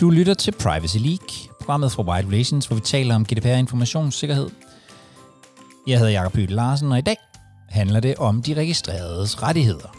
Du lytter til Privacy League, programmet fra Wide Relations, hvor vi taler om GDPR informationssikkerhed. Jeg hedder Jakob Høgh Larsen, og i dag handler det om de registreredes rettigheder.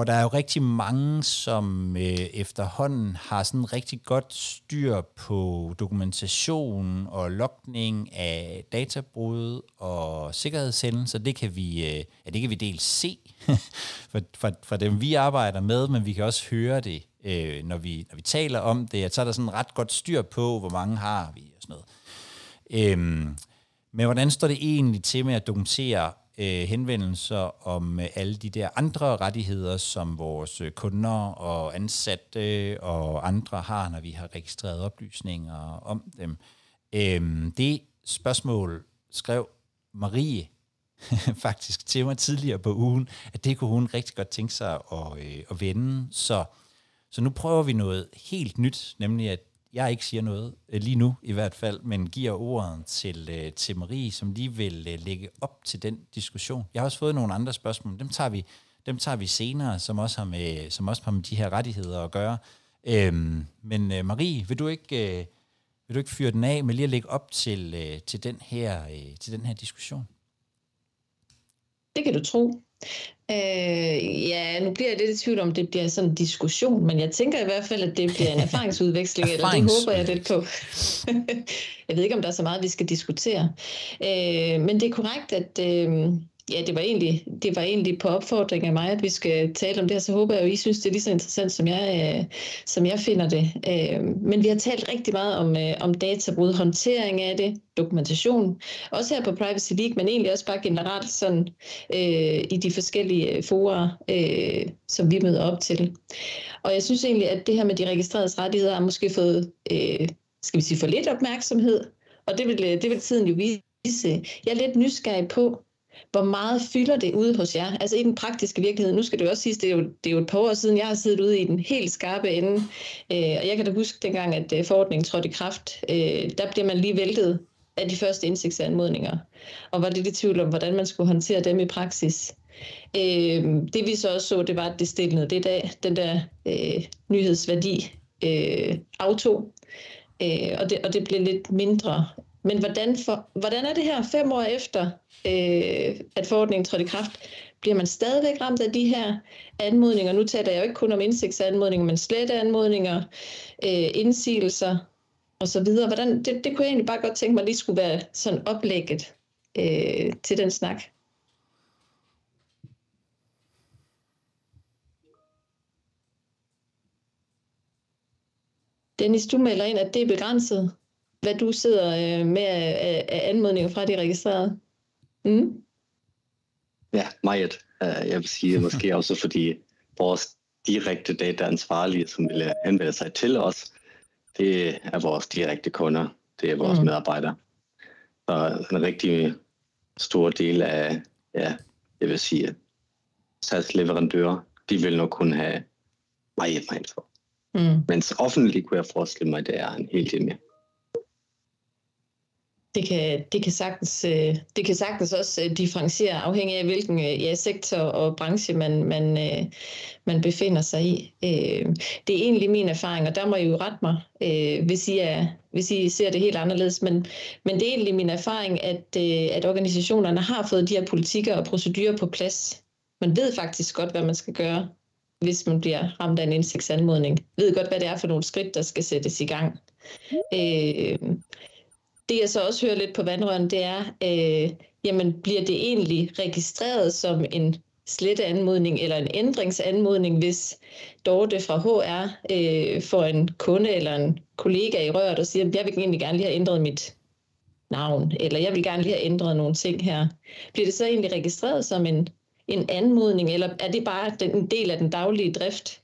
Og der er jo rigtig mange, som øh, efterhånden har sådan rigtig godt styr på dokumentation og logning af databrud og sikkerhedshændelser. Det kan vi, øh, ja, det kan vi dels se for, for, for dem, vi arbejder med, men vi kan også høre det, øh, når, vi, når vi taler om det, at så er der sådan ret godt styr på, hvor mange har vi og sådan noget. Øhm, men hvordan står det egentlig til med at dokumentere øh, henvendelser om øh, alle de der andre rettigheder, som vores øh, kunder og ansatte øh, og andre har, når vi har registreret oplysninger om dem. Øh, det spørgsmål skrev Marie faktisk til mig tidligere på ugen, at det kunne hun rigtig godt tænke sig at, øh, at vende. Så, så nu prøver vi noget helt nyt, nemlig at jeg ikke siger noget, øh, lige nu i hvert fald, men giver ordet til, øh, til Marie, som lige vil øh, lægge op til den diskussion. Jeg har også fået nogle andre spørgsmål, dem tager vi, dem tager vi senere, som også har med, som også har med de her rettigheder at gøre. Øhm, men Marie, vil du ikke, vil du ikke fyre den af med lige at lægge op til, til, den her, til den her diskussion? Det kan du tro. Øh, ja, nu bliver jeg lidt i tvivl om, det bliver sådan en diskussion, men jeg tænker i hvert fald, at det bliver en erfaringsudveksling, eller det håber jeg lidt på. jeg ved ikke, om der er så meget, vi skal diskutere. Øh, men det er korrekt, at... Øh, ja, det var, egentlig, det var egentlig på opfordring af mig, at vi skal tale om det her, så håber jeg jo, I synes, det er lige så interessant, som jeg, øh, som jeg finder det. Øh, men vi har talt rigtig meget om, øh, om databrud, håndtering af det, dokumentation, også her på Privacy League, men egentlig også bare generelt sådan øh, i de forskellige øh, forer, øh, som vi møder op til. Og jeg synes egentlig, at det her med de registrerede rettigheder har måske fået, øh, skal vi sige, for lidt opmærksomhed, og det vil, øh, det vil tiden jo vise. Jeg er lidt nysgerrig på, hvor meget fylder det ude hos jer? Altså i den praktiske virkelighed. Nu skal det jo også sige, det er jo, det er jo et par år siden, jeg har siddet ude i den helt skarpe ende. Øh, og jeg kan da huske dengang, at øh, forordningen trådte i kraft. Øh, der bliver man lige væltet af de første indsigtsanmodninger. Og var lidt i tvivl om, hvordan man skulle håndtere dem i praksis. Øh, det vi så også så, det var, at det stillede det der, den der øh, nyhedsværdi øh, auto. Øh, og, det, og det blev lidt mindre men hvordan, for, hvordan er det her fem år efter, øh, at forordningen trådte i kraft? Bliver man stadigvæk ramt af de her anmodninger? Nu taler jeg jo ikke kun om indsigtsanmodninger, men slette anmodninger, øh, indsigelser osv. Hvordan, det, det kunne jeg egentlig bare godt tænke mig lige skulle være sådan oplægget øh, til den snak. Dennis, du melder ind, at det er begrænset hvad du sidder øh, med af, af anmodninger fra de registrerede. Mm? Ja, meget. Uh, jeg vil sige måske også, fordi vores direkte dataansvarlige, som vil henvende sig til os, det er vores direkte kunder. Det er vores mm. medarbejdere. Så en rigtig stor del af, ja, jeg vil sige, salgsleverandører, de vil nok kun have meget, meget for. Mm. Mens offentligt kunne jeg forestille mig, at det er en hel del mere. Det kan, det, kan sagtens, øh, det kan sagtens også øh, differentiere afhængig af, hvilken øh, ja, sektor og branche man, man, man befinder sig i. Det er egentlig min erfaring, og der må I jo rette mig, hvis I, er, hvis I ser det helt anderledes. Men, men det er egentlig min erfaring, at, at organisationerne har fået de her politikker og procedurer på plads. Man ved faktisk godt, hvad man skal gøre, hvis man bliver ramt af en indsigtsanmodning. Ved godt, hvad det er for nogle skridt, der skal sættes i gang. Øh, det jeg så også hører lidt på vandrøren, det er, øh, jamen bliver det egentlig registreret som en sletteanmodning eller en ændringsanmodning, hvis Dorte fra HR øh, får en kunde eller en kollega i røret og siger, jeg vil egentlig gerne lige have ændret mit navn, eller jeg vil gerne lige have ændret nogle ting her. Bliver det så egentlig registreret som en, en anmodning, eller er det bare den, en del af den daglige drift?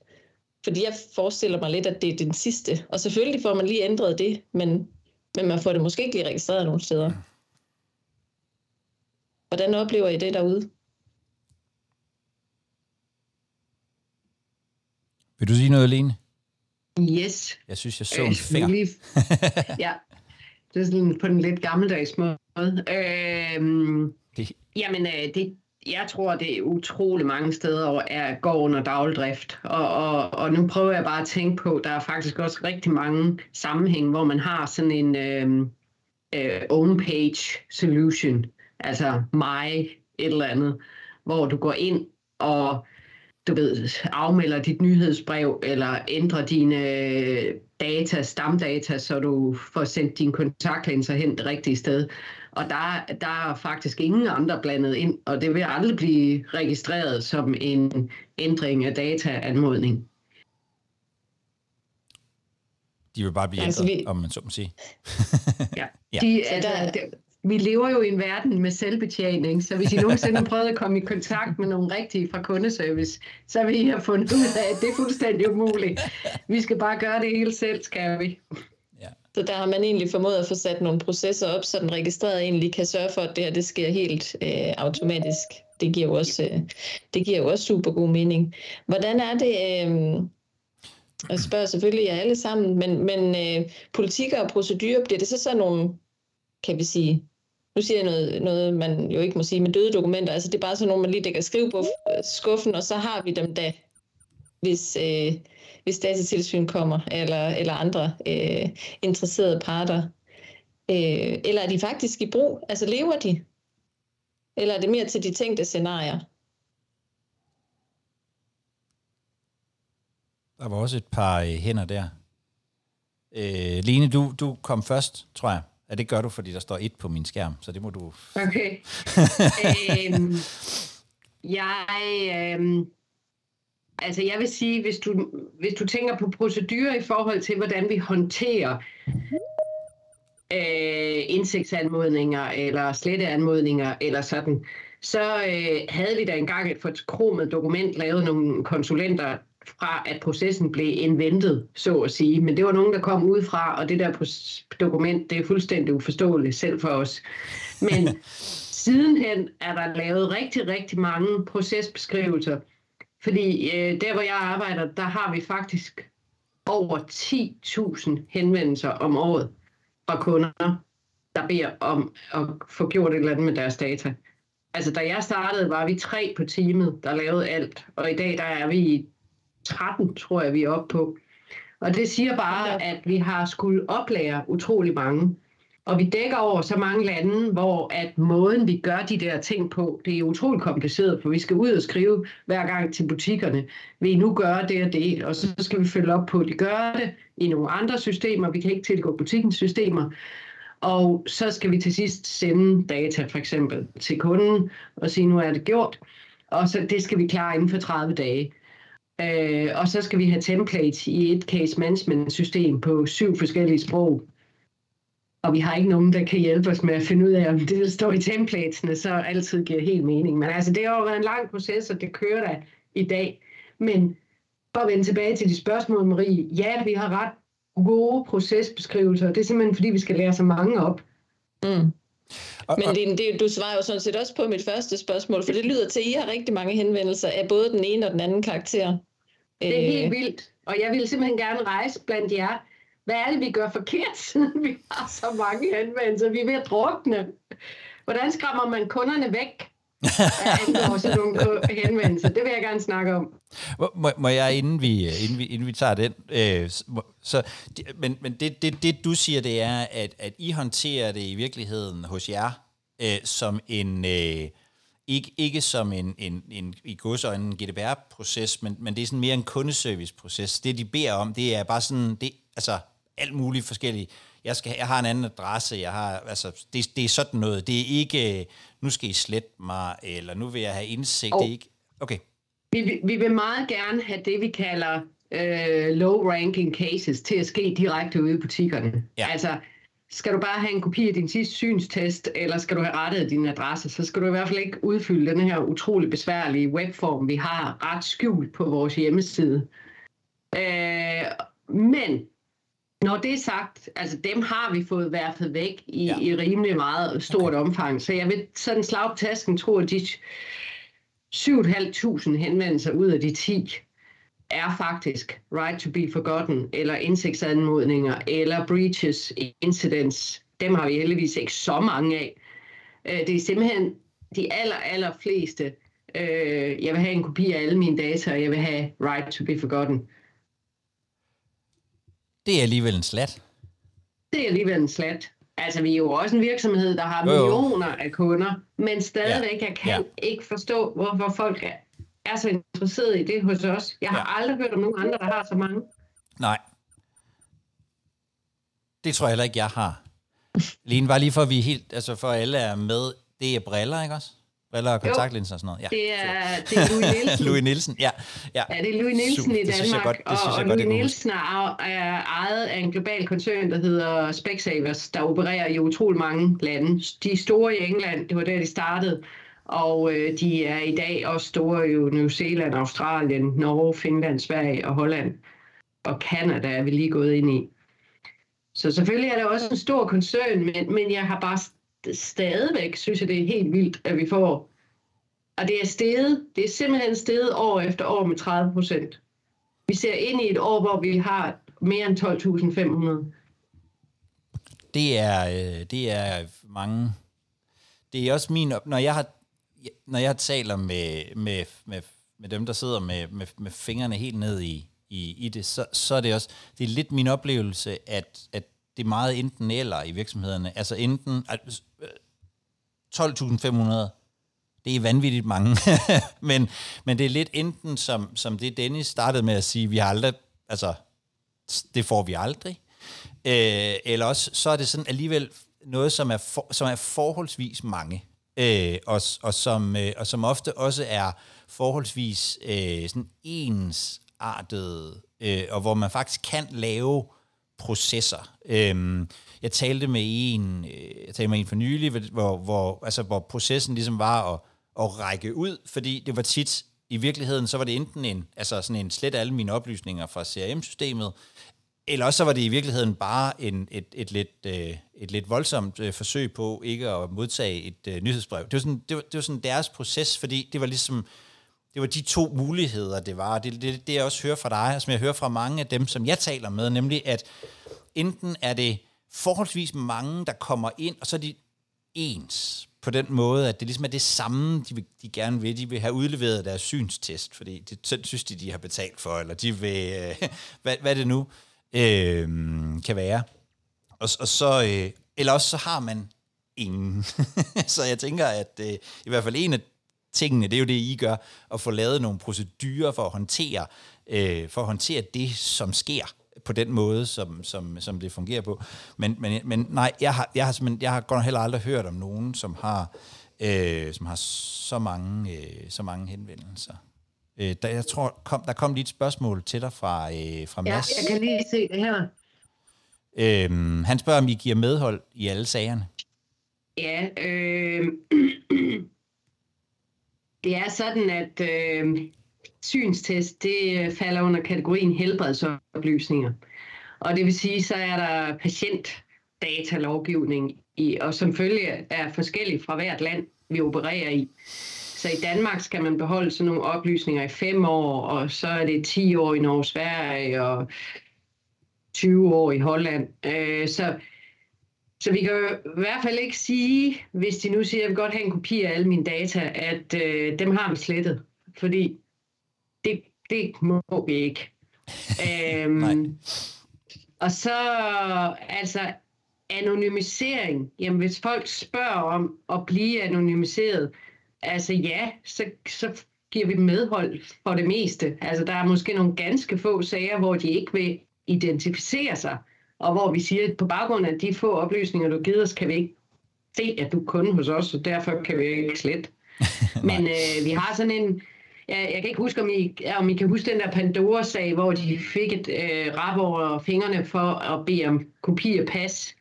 Fordi jeg forestiller mig lidt, at det er den sidste. Og selvfølgelig får man lige ændret det, men men man får det måske ikke lige registreret nogen steder. Hvordan oplever I det derude? Vil du sige noget, Lene? Yes. Jeg synes, jeg så en øh, finger. Lige, ja. Det er sådan på den lidt gammeldags måde. Øhm, det... Jamen, øh, det, jeg tror, det er utrolig mange steder er, går under dagligdrift. Og, og, og nu prøver jeg bare at tænke på, der er faktisk også rigtig mange sammenhæng, hvor man har sådan en øh, øh, own page solution, altså mig et eller andet, hvor du går ind og du ved, afmelder dit nyhedsbrev, eller ændrer dine data, stamdata, så du får sendt dine kontaktlinser hen det rigtige sted. Og der, der er faktisk ingen andre blandet ind, og det vil aldrig blive registreret som en ændring af dataanmodning. De vil bare blive altså, ændret, vi... om man så må sige. ja, ja. De, altså, der, vi lever jo i en verden med selvbetjening, så hvis I nogensinde har prøvet at komme i kontakt med nogle rigtige fra kundeservice, så vil I have fundet ud af, at det er fuldstændig umuligt. Vi skal bare gøre det hele selv, skal vi. Ja. Så der har man egentlig formået at få sat nogle processer op, så den registrerede egentlig kan sørge for, at det her det sker helt øh, automatisk. Det giver, jo også, øh, det giver jo også super god mening. Hvordan er det... Øh, jeg spørger selvfølgelig jer alle sammen, men, men øh, politikker og procedurer, bliver det så sådan nogle, kan vi sige, nu siger jeg noget, noget, man jo ikke må sige, med døde dokumenter, altså det er bare sådan nogle, man lige kan skrive på øh, skuffen, og så har vi dem da, hvis, øh, hvis datatilsyn kommer, eller, eller andre øh, interesserede parter. Øh, eller er de faktisk i brug? Altså lever de? Eller er det mere til de tænkte scenarier? Der var også et par øh, hænder der. Øh, Lene, du, du kom først, tror jeg. Ja, det gør du, fordi der står et på min skærm, så det må du... Okay. øhm, jeg, øhm, altså jeg vil sige, hvis du, hvis du tænker på procedurer i forhold til, hvordan vi håndterer øh, indsigtsanmodninger eller sletteanmodninger eller sådan, så øh, havde vi da engang et forkromet dokument lavet nogle konsulenter, fra, at processen blev inventet, så at sige. Men det var nogen, der kom udefra, og det der dokument, det er fuldstændig uforståeligt selv for os. Men sidenhen er der lavet rigtig, rigtig mange procesbeskrivelser. Fordi øh, der, hvor jeg arbejder, der har vi faktisk over 10.000 henvendelser om året fra kunder, der beder om at få gjort et eller andet med deres data. Altså, da jeg startede, var vi tre på teamet, der lavede alt. Og i dag, der er vi 13, tror jeg, vi er oppe på. Og det siger bare, at vi har skulle oplære utrolig mange. Og vi dækker over så mange lande, hvor at måden, vi gør de der ting på, det er utrolig kompliceret, for vi skal ud og skrive hver gang til butikkerne, vil I nu gøre det og det, og så skal vi følge op på, at de gør det i nogle andre systemer. Vi kan ikke tilgå butikkens systemer. Og så skal vi til sidst sende data for eksempel til kunden og sige, nu er det gjort. Og så det skal vi klare inden for 30 dage. Øh, og så skal vi have templates i et case management system på syv forskellige sprog. Og vi har ikke nogen, der kan hjælpe os med at finde ud af, om det, der står i templatesene, så altid giver helt mening. Men altså, det har jo været en lang proces, og det kører da i dag. Men for at vende tilbage til de spørgsmål, Marie. Ja, vi har ret gode procesbeskrivelser. Det er simpelthen, fordi vi skal lære så mange op. Mm. Og, Men det, det, du svarer jo sådan set også på mit første spørgsmål, for det lyder til, at I har rigtig mange henvendelser af både den ene og den anden karakter. Det er helt øh. vildt, og jeg vil simpelthen gerne rejse blandt jer. Hvad er det, vi gør forkert, siden vi har så mange henvendelser? Vi er ved at drukne. Hvordan skræmmer man kunderne væk? angår sådan nogle henvendelser. Det vil jeg gerne snakke om. Må, må jeg, inden vi, inden vi, inden vi tager den, øh, så, men, men det, det, det du siger, det er, at, at I håndterer det i virkeligheden hos jer øh, som en... Øh, ikke, ikke som en, en, en i godsøjne en GDPR-proces, men, men det er sådan mere en kundeservice-proces. Det, de beder om, det er bare sådan, det, altså alt muligt forskelligt. Jeg, skal, jeg har en anden adresse, jeg har, altså, det, det er sådan noget. Det er ikke, nu skal I slette mig, eller nu vil jeg have indsigt. Oh. Det er ikke, okay. Vi, vi vil meget gerne have det, vi kalder øh, low-ranking cases til at ske direkte ude i butikkerne. Ja. Altså, skal du bare have en kopi af din sidste synstest, eller skal du have rettet din adresse, så skal du i hvert fald ikke udfylde den her utrolig besværlige webform, vi har ret skjult på vores hjemmeside. Øh, men når det er sagt, altså dem har vi fået værfet væk i, ja. i rimelig meget stort okay. omfang, så jeg vil sådan slag på tasken tro, at de 7.500 henvendelser ud af de 10 er faktisk right to be forgotten, eller indsigtsanmodninger, eller breaches, incidents, dem har vi heldigvis ikke så mange af. Øh, det er simpelthen de aller, aller fleste. Øh, jeg vil have en kopi af alle mine data, og jeg vil have right to be forgotten. Det er alligevel en slat. Det er alligevel en slat. Altså, vi er jo også en virksomhed, der har millioner af kunder, men stadigvæk, ja. jeg kan ja. ikke forstå, hvorfor folk er, så interesseret i det hos os. Jeg har ja. aldrig hørt om nogen andre, der har så mange. Nej. Det tror jeg heller ikke, jeg har. Lene, bare lige for, at vi helt, altså for alle er med, det er briller, ikke også? Briller og kontaktlinser og sådan noget. Ja. Det er, det er Louis Nielsen. Louis Nielsen, ja. Ja, ja det er Louis Nielsen Super, i Danmark. Det godt, det og, og Louis Nielsen er, er ejet af en global koncern, der hedder Specsavers, der opererer i utrolig mange lande. De store i England, det var der, de startede. Og øh, de er i dag også store i New Zealand, Australien, Norge, Finland, Sverige og Holland. Og Kanada er vi lige gået ind i. Så selvfølgelig er det også en stor koncern, men, men jeg har bare stadigvæk, synes jeg, det er helt vildt, at vi får... Og det er steget, det er simpelthen steget år efter år med 30 procent. Vi ser ind i et år, hvor vi har mere end 12.500. Det er, øh, det er mange. Det er også min... Når jeg har, når jeg taler med, med, med, med dem, der sidder med, med, med fingrene helt ned i, i, i det, så, så er det også... Det er lidt min oplevelse, at, at det er meget enten eller i virksomhederne. Altså enten 12.500, det er vanvittigt mange, men, men det er lidt enten som, som det Dennis startede med at sige, vi har aldrig, altså det får vi aldrig, øh, eller også så er det sådan alligevel noget, som er, for, som er forholdsvis mange, øh, og, og, som, øh, og som ofte også er forholdsvis øh, sådan ensartet, øh, og hvor man faktisk kan lave processer. Øhm, jeg talte med en, øh, jeg talte med en for nylig, hvor, hvor, altså, hvor processen ligesom var at, at række ud, fordi det var tit, i virkeligheden, så var det enten en, altså sådan en slet alle mine oplysninger fra CRM-systemet, eller også så var det i virkeligheden bare en, et, et, lidt, øh, et lidt voldsomt øh, forsøg på ikke at modtage et øh, nyhedsbrev. Det var, sådan, det, var, det var sådan deres proces, fordi det var ligesom, det var de to muligheder, det var. Det er det, det, jeg også hører fra dig, og som jeg hører fra mange af dem, som jeg taler med, nemlig at enten er det forholdsvis mange, der kommer ind, og så er de ens på den måde, at det ligesom er det samme, de, vil, de gerne vil. De vil have udleveret deres synstest, fordi det synes de, de har betalt for, eller de vil, øh, hvad, hvad det nu øh, kan være. Og, og så, øh, eller også så har man ingen. så jeg tænker, at øh, i hvert fald en af tingene, det er jo det, I gør, at få lavet nogle procedurer for at håndtere, øh, for at håndtere det, som sker på den måde, som, som, som det fungerer på. Men, men, men nej, jeg har, jeg har, jeg har godt heller aldrig hørt om nogen, som har, øh, som har så mange, øh, så mange henvendelser. Øh, der, jeg tror, kom, der kom lige et spørgsmål til dig fra, øh, fra Mads. Ja, jeg kan lige se det her. Øh, han spørger, om I giver medhold i alle sagerne. Ja, øh, det er sådan, at øh, synstest, det falder under kategorien helbredsoplysninger. Og det vil sige, så er der patientdatalovgivning, i, og som følge er forskellig fra hvert land, vi opererer i. Så i Danmark skal man beholde sådan nogle oplysninger i fem år, og så er det 10 år i Norge, Sverige og 20 år i Holland. Øh, så, så vi kan jo i hvert fald ikke sige, hvis de nu siger, at jeg vil godt have en kopi af alle mine data, at øh, dem har vi slettet. Fordi det, det må vi ikke. øhm, og så altså anonymisering. Jamen hvis folk spørger om at blive anonymiseret, altså ja, så, så giver vi medhold for det meste. Altså der er måske nogle ganske få sager, hvor de ikke vil identificere sig, og hvor vi siger, at på baggrund af de få oplysninger, du giver os, kan vi ikke se, at du er kunde hos os, og derfor kan vi ikke slet. Men øh, vi har sådan en, jeg, jeg kan ikke huske, om I, om I kan huske den der Pandora-sag, hvor de fik et øh, rap over fingrene for at bede om kopi af pas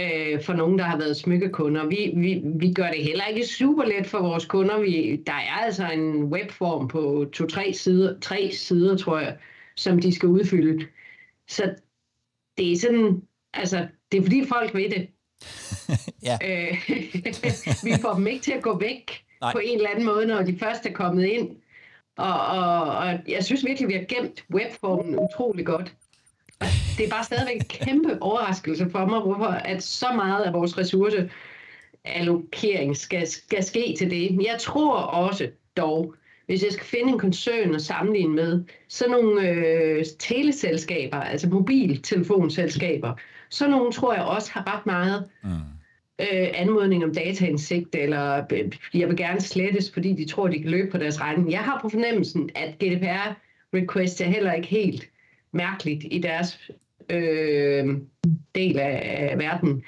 øh, for nogen, der har været smykkekunder. Vi, vi, vi gør det heller ikke super let for vores kunder. Vi, der er altså en webform på to-tre sider, tre sider, tror jeg, som de skal udfylde. Så det er sådan, altså, det er fordi folk ved det. ja. øh, vi får dem ikke til at gå væk Nej. på en eller anden måde, når de først er kommet ind. Og, og, og jeg synes virkelig, vi har gemt webformen utrolig godt. Det er bare stadigvæk en kæmpe overraskelse for mig, hvorfor at så meget af vores ressource allokering skal, skal ske til det. Jeg tror også dog, hvis jeg skal finde en koncern at sammenligne med, så nogle øh, teleselskaber, altså mobiltelefonselskaber, så nogle tror jeg også har ret meget mm. øh, anmodning om dataindsigt, eller øh, jeg vil gerne slettes, fordi de tror, de kan løbe på deres regning. Jeg har på fornemmelsen, at GDPR-request er heller ikke helt mærkeligt i deres øh, del af, af verden.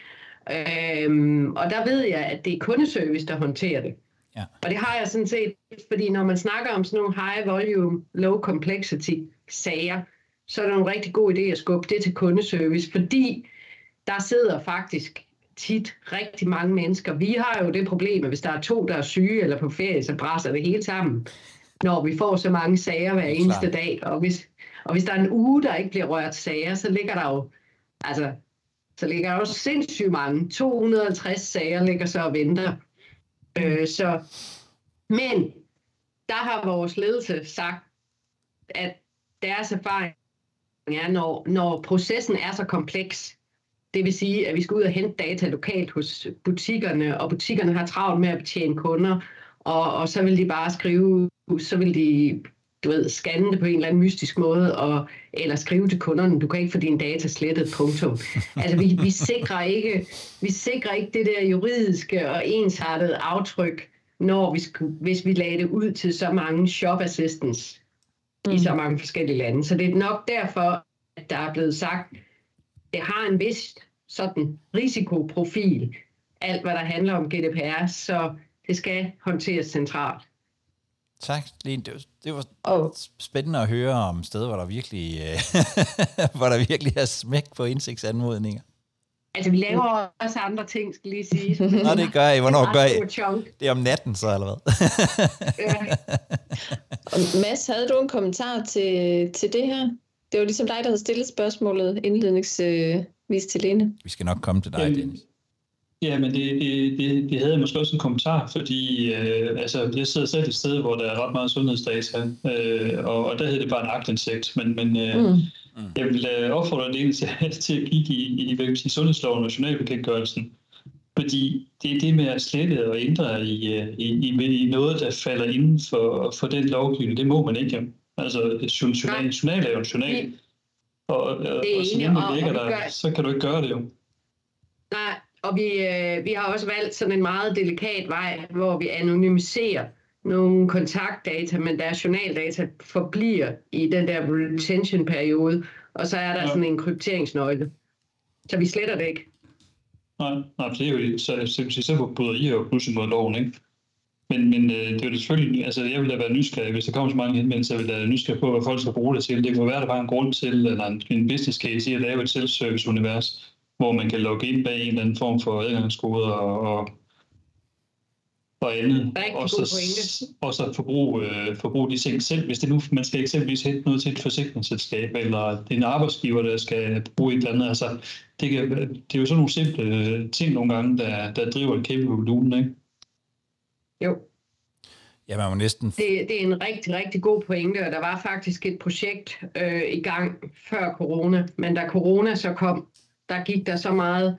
Øhm, og der ved jeg, at det er kundeservice, der håndterer det. Ja. Og det har jeg sådan set, fordi når man snakker om sådan nogle high volume, low complexity sager, så er det en rigtig god idé at skubbe det til kundeservice, fordi der sidder faktisk tit rigtig mange mennesker. Vi har jo det problem, at hvis der er to, der er syge eller på ferie, så brænder det hele sammen, når vi får så mange sager hver eneste dag. Og hvis, og hvis der er en uge, der ikke bliver rørt sager, så ligger der jo, altså, så ligger der jo sindssygt mange. 250 sager ligger så og venter. Øh, så, men der har vores ledelse sagt, at deres erfaring er, når, når processen er så kompleks, det vil sige, at vi skal ud og hente data lokalt hos butikkerne, og butikkerne har travlt med at betjene kunder, og, og så vil de bare skrive, så vil de du ved, scanne det på en eller anden mystisk måde, og, eller skrive til kunderne, du kan ikke få dine data slettet, punktum. Altså, vi, vi, sikrer ikke, vi sikrer ikke det der juridiske og ensartede aftryk, når vi, hvis vi lagde det ud til så mange shop assistants mm. i så mange forskellige lande. Så det er nok derfor, at der er blevet sagt, det har en vis sådan risikoprofil, alt hvad der handler om GDPR, så det skal håndteres centralt. Tak, Lene. Det var, det var oh. spændende at høre om steder, hvor der virkelig, øh, hvor der virkelig er smæk på indsigtsanmodninger. Altså, vi laver også andre ting, skal lige sige. Nå, det gør I. Hvornår gør I? Det er om natten så, eller hvad? ja. Og Mads, havde du en kommentar til, til det her? Det var ligesom dig, der havde stillet spørgsmålet indledningsvis til Lene. Vi skal nok komme til dig, Dennis. Ja, men det, det, det, det havde jeg måske også en kommentar, fordi øh, altså, jeg sidder selv et sted, hvor der er ret meget sundhedsdata, øh, og, og der hedder det bare en aktindsigt, men, men øh, mm. jeg vil øh, opfordre det til, til at kigge i, i sige, sundhedsloven og journalbekendtgørelsen, fordi det er det med at slette og ændre i, øh, i, i, i noget, der falder inden for, for den lovgivning, det må man ikke. Altså, journal, journal er jo en journal, og, og, og så længe det ligger der, så kan du ikke gøre det jo. Nej, og vi, øh, vi har også valgt sådan en meget delikat vej, hvor vi anonymiserer nogle kontaktdata, men deres journaldata forbliver i den der retention-periode, og så er der ja. sådan en krypteringsnøgle. Så vi sletter det ikke. Nej, nej det er jo, så, så, så, så bryder I jo pludselig mod loven, ikke? Men, men øh, det er jo selvfølgelig, altså jeg vil da være nysgerrig, hvis der kommer så mange henvendelser, vil jeg da nysgerrig på, hvad folk skal bruge det til. Det kunne være, der var en grund til, eller en, en business case i at lave et self-service-univers, hvor man kan logge ind bag en eller anden form for adgangskode og, og, og andet. Og så, og så forbruge, øh, forbruge de ting selv. Hvis det nu, man skal eksempelvis hente noget til et forsikringsselskab, eller det er en arbejdsgiver, der skal bruge et eller andet. Altså, det, kan, det er jo sådan nogle simple øh, ting nogle gange, der, der driver et kæmpe volumen, ikke? Jo. Ja, man må næsten... Det, det er en rigtig, rigtig god pointe, og der var faktisk et projekt øh, i gang før corona, men da corona så kom, der gik der så meget,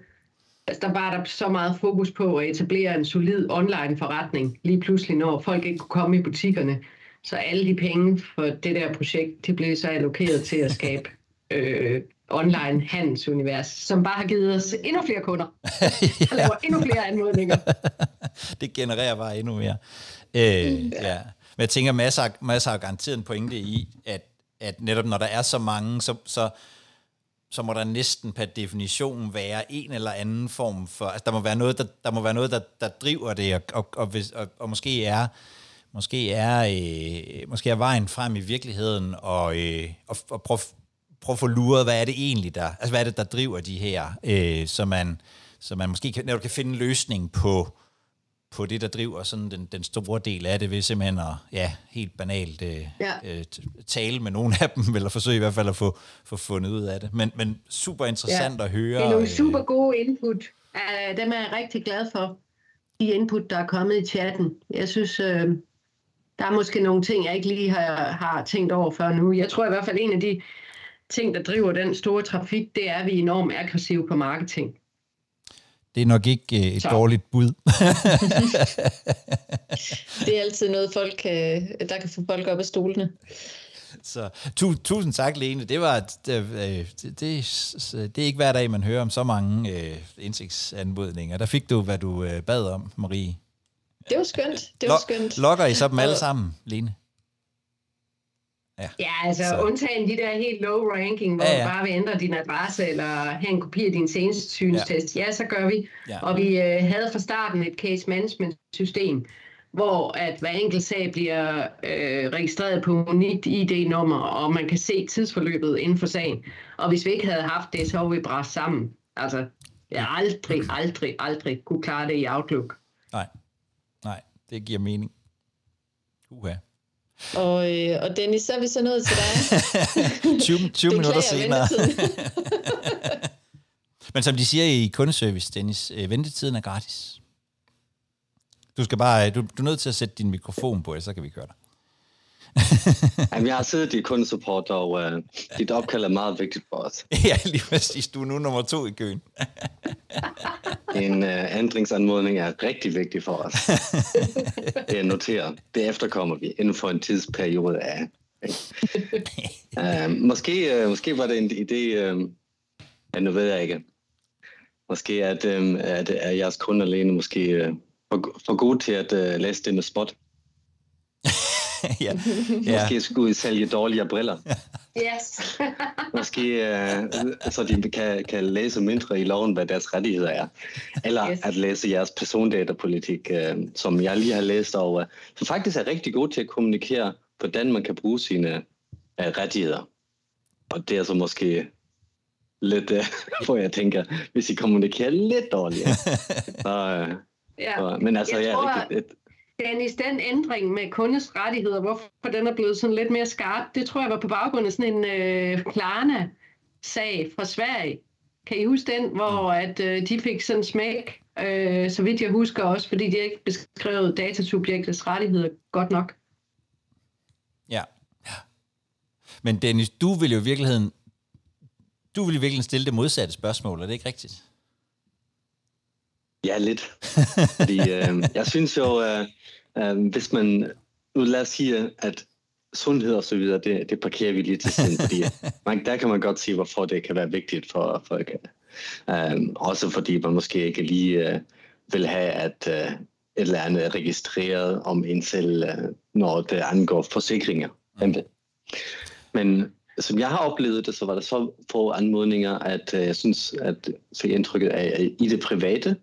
altså der var der så meget fokus på at etablere en solid online forretning, lige pludselig når folk ikke kunne komme i butikkerne. Så alle de penge for det der projekt, det blev så allokeret til at skabe øh, online handelsunivers, som bare har givet os endnu flere kunder. ja. Og laver endnu flere anmodninger. det genererer bare endnu mere. Øh, ja. ja. Men jeg tænker, masser, masser af garanteret en pointe i, at, at netop når der er så mange, så, så så må der næsten per definition være en eller anden form for, altså der må være noget, der, der, må være noget, der, der driver det, og, og, og, hvis, og, og måske er, måske er, øh, måske er vejen frem i virkeligheden, og, øh, og, og prøve prøv at få luret, hvad er det egentlig, der, altså hvad er det, der driver de her, øh, så, man, så man måske kan, kan finde en løsning på, på det, der driver sådan den, den store del af det, ved simpelthen at, ja, helt banalt øh, ja. øh, tale med nogle af dem, eller forsøge i hvert fald at få, få fundet ud af det. Men, men super interessant ja. at høre. Det er nogle øh, super gode input. Uh, dem er jeg rigtig glad for, de input, der er kommet i chatten. Jeg synes, uh, der er måske nogle ting, jeg ikke lige har, har tænkt over før nu. Jeg tror i hvert fald, en af de ting, der driver den store trafik, det er, at vi er enormt aggressive på marketing. Det er nok ikke øh, et Så. dårligt bud. det er altid noget, folk kan, der kan få folk op af stolene. Så tu, tusind tak, Lene. Det var det, øh, det, det, det er ikke hver dag, man hører om så mange øh, indsigtsanmodninger. Der fik du, hvad du øh, bad om, Marie. Det var skønt. Det var skønt. Logger I så dem alle sammen, Lene? Ja, ja altså så. undtagen de der helt low ranking, hvor ja, ja. du bare vil ændre din adresse eller have en kopi af din seneste synstest. Ja. ja, så gør vi. Ja. Og vi øh, havde fra starten et case management system, hvor at hver enkelt sag bliver øh, registreret på unikt ID-nummer, og man kan se tidsforløbet inden for sagen. Og hvis vi ikke havde haft det, så var vi bare sammen. Altså, jeg aldrig, aldrig, aldrig kunne klare det i Outlook. Nej, nej, det giver mening. Uha. Og, øh, og Dennis, så er vi så nået til dig. 20, 20 minutter senere. Men som de siger i kundeservice, Dennis, øh, ventetiden er gratis. Du skal bare, du, du er nødt til at sætte din mikrofon på, så kan vi køre dig. Jamen, jeg har siddet i kundesupport, og uh, dit opkald er meget vigtigt for os. ja, lige præcis. Du er nu nummer to i køen. en uh, ændringsanmodning er rigtig vigtig for os. det er noteret. Det efterkommer vi inden for en tidsperiode af. uh, måske, uh, måske var det en idé, uh, ja, nu ved jeg ikke. Måske at, um, at, at jeres kunder alene måske uh, for, for god til at uh, læse det med spot. Ja. ja. Måske skulle I sælge dårligere briller. yes. Måske uh, så de kan, kan læse mindre i loven, hvad deres rettigheder er. Eller yes. at læse jeres persondatapolitik, uh, som jeg lige har læst over. Så faktisk er rigtig god til at kommunikere, hvordan man kan bruge sine uh, rettigheder. Og det er så måske lidt, uh, hvor jeg tænker, hvis I kommunikerer lidt dårligere, så, uh, Ja. men altså, jeg ja, tror, et, Dennis, den ændring med kundes rettigheder, hvorfor den er blevet sådan lidt mere skarp, det tror jeg var på baggrund af sådan en øh, Klarna-sag fra Sverige. Kan I huske den, hvor mm. at øh, de fik sådan smæk, øh, så vidt jeg husker også, fordi de ikke beskrevet datasubjektets rettigheder godt nok. Ja. ja. Men Dennis, du vil jo i virkeligheden, du vil i virkeligheden stille det modsatte spørgsmål, er det ikke rigtigt? Ja, lidt. Fordi øh, jeg synes jo, øh, øh, hvis man... Nu lad os sige, at sundhed og så videre, det, det parkerer vi lige til siden, fordi man, der kan man godt se, hvorfor det kan være vigtigt for folk. Øh, også fordi man måske ikke lige øh, vil have, at øh, et eller andet er registreret om en selv, øh, når det angår forsikringer. Mm. Men som jeg har oplevet det, så var der så få anmodninger, at øh, jeg synes, at så indtrykket af, at i det private,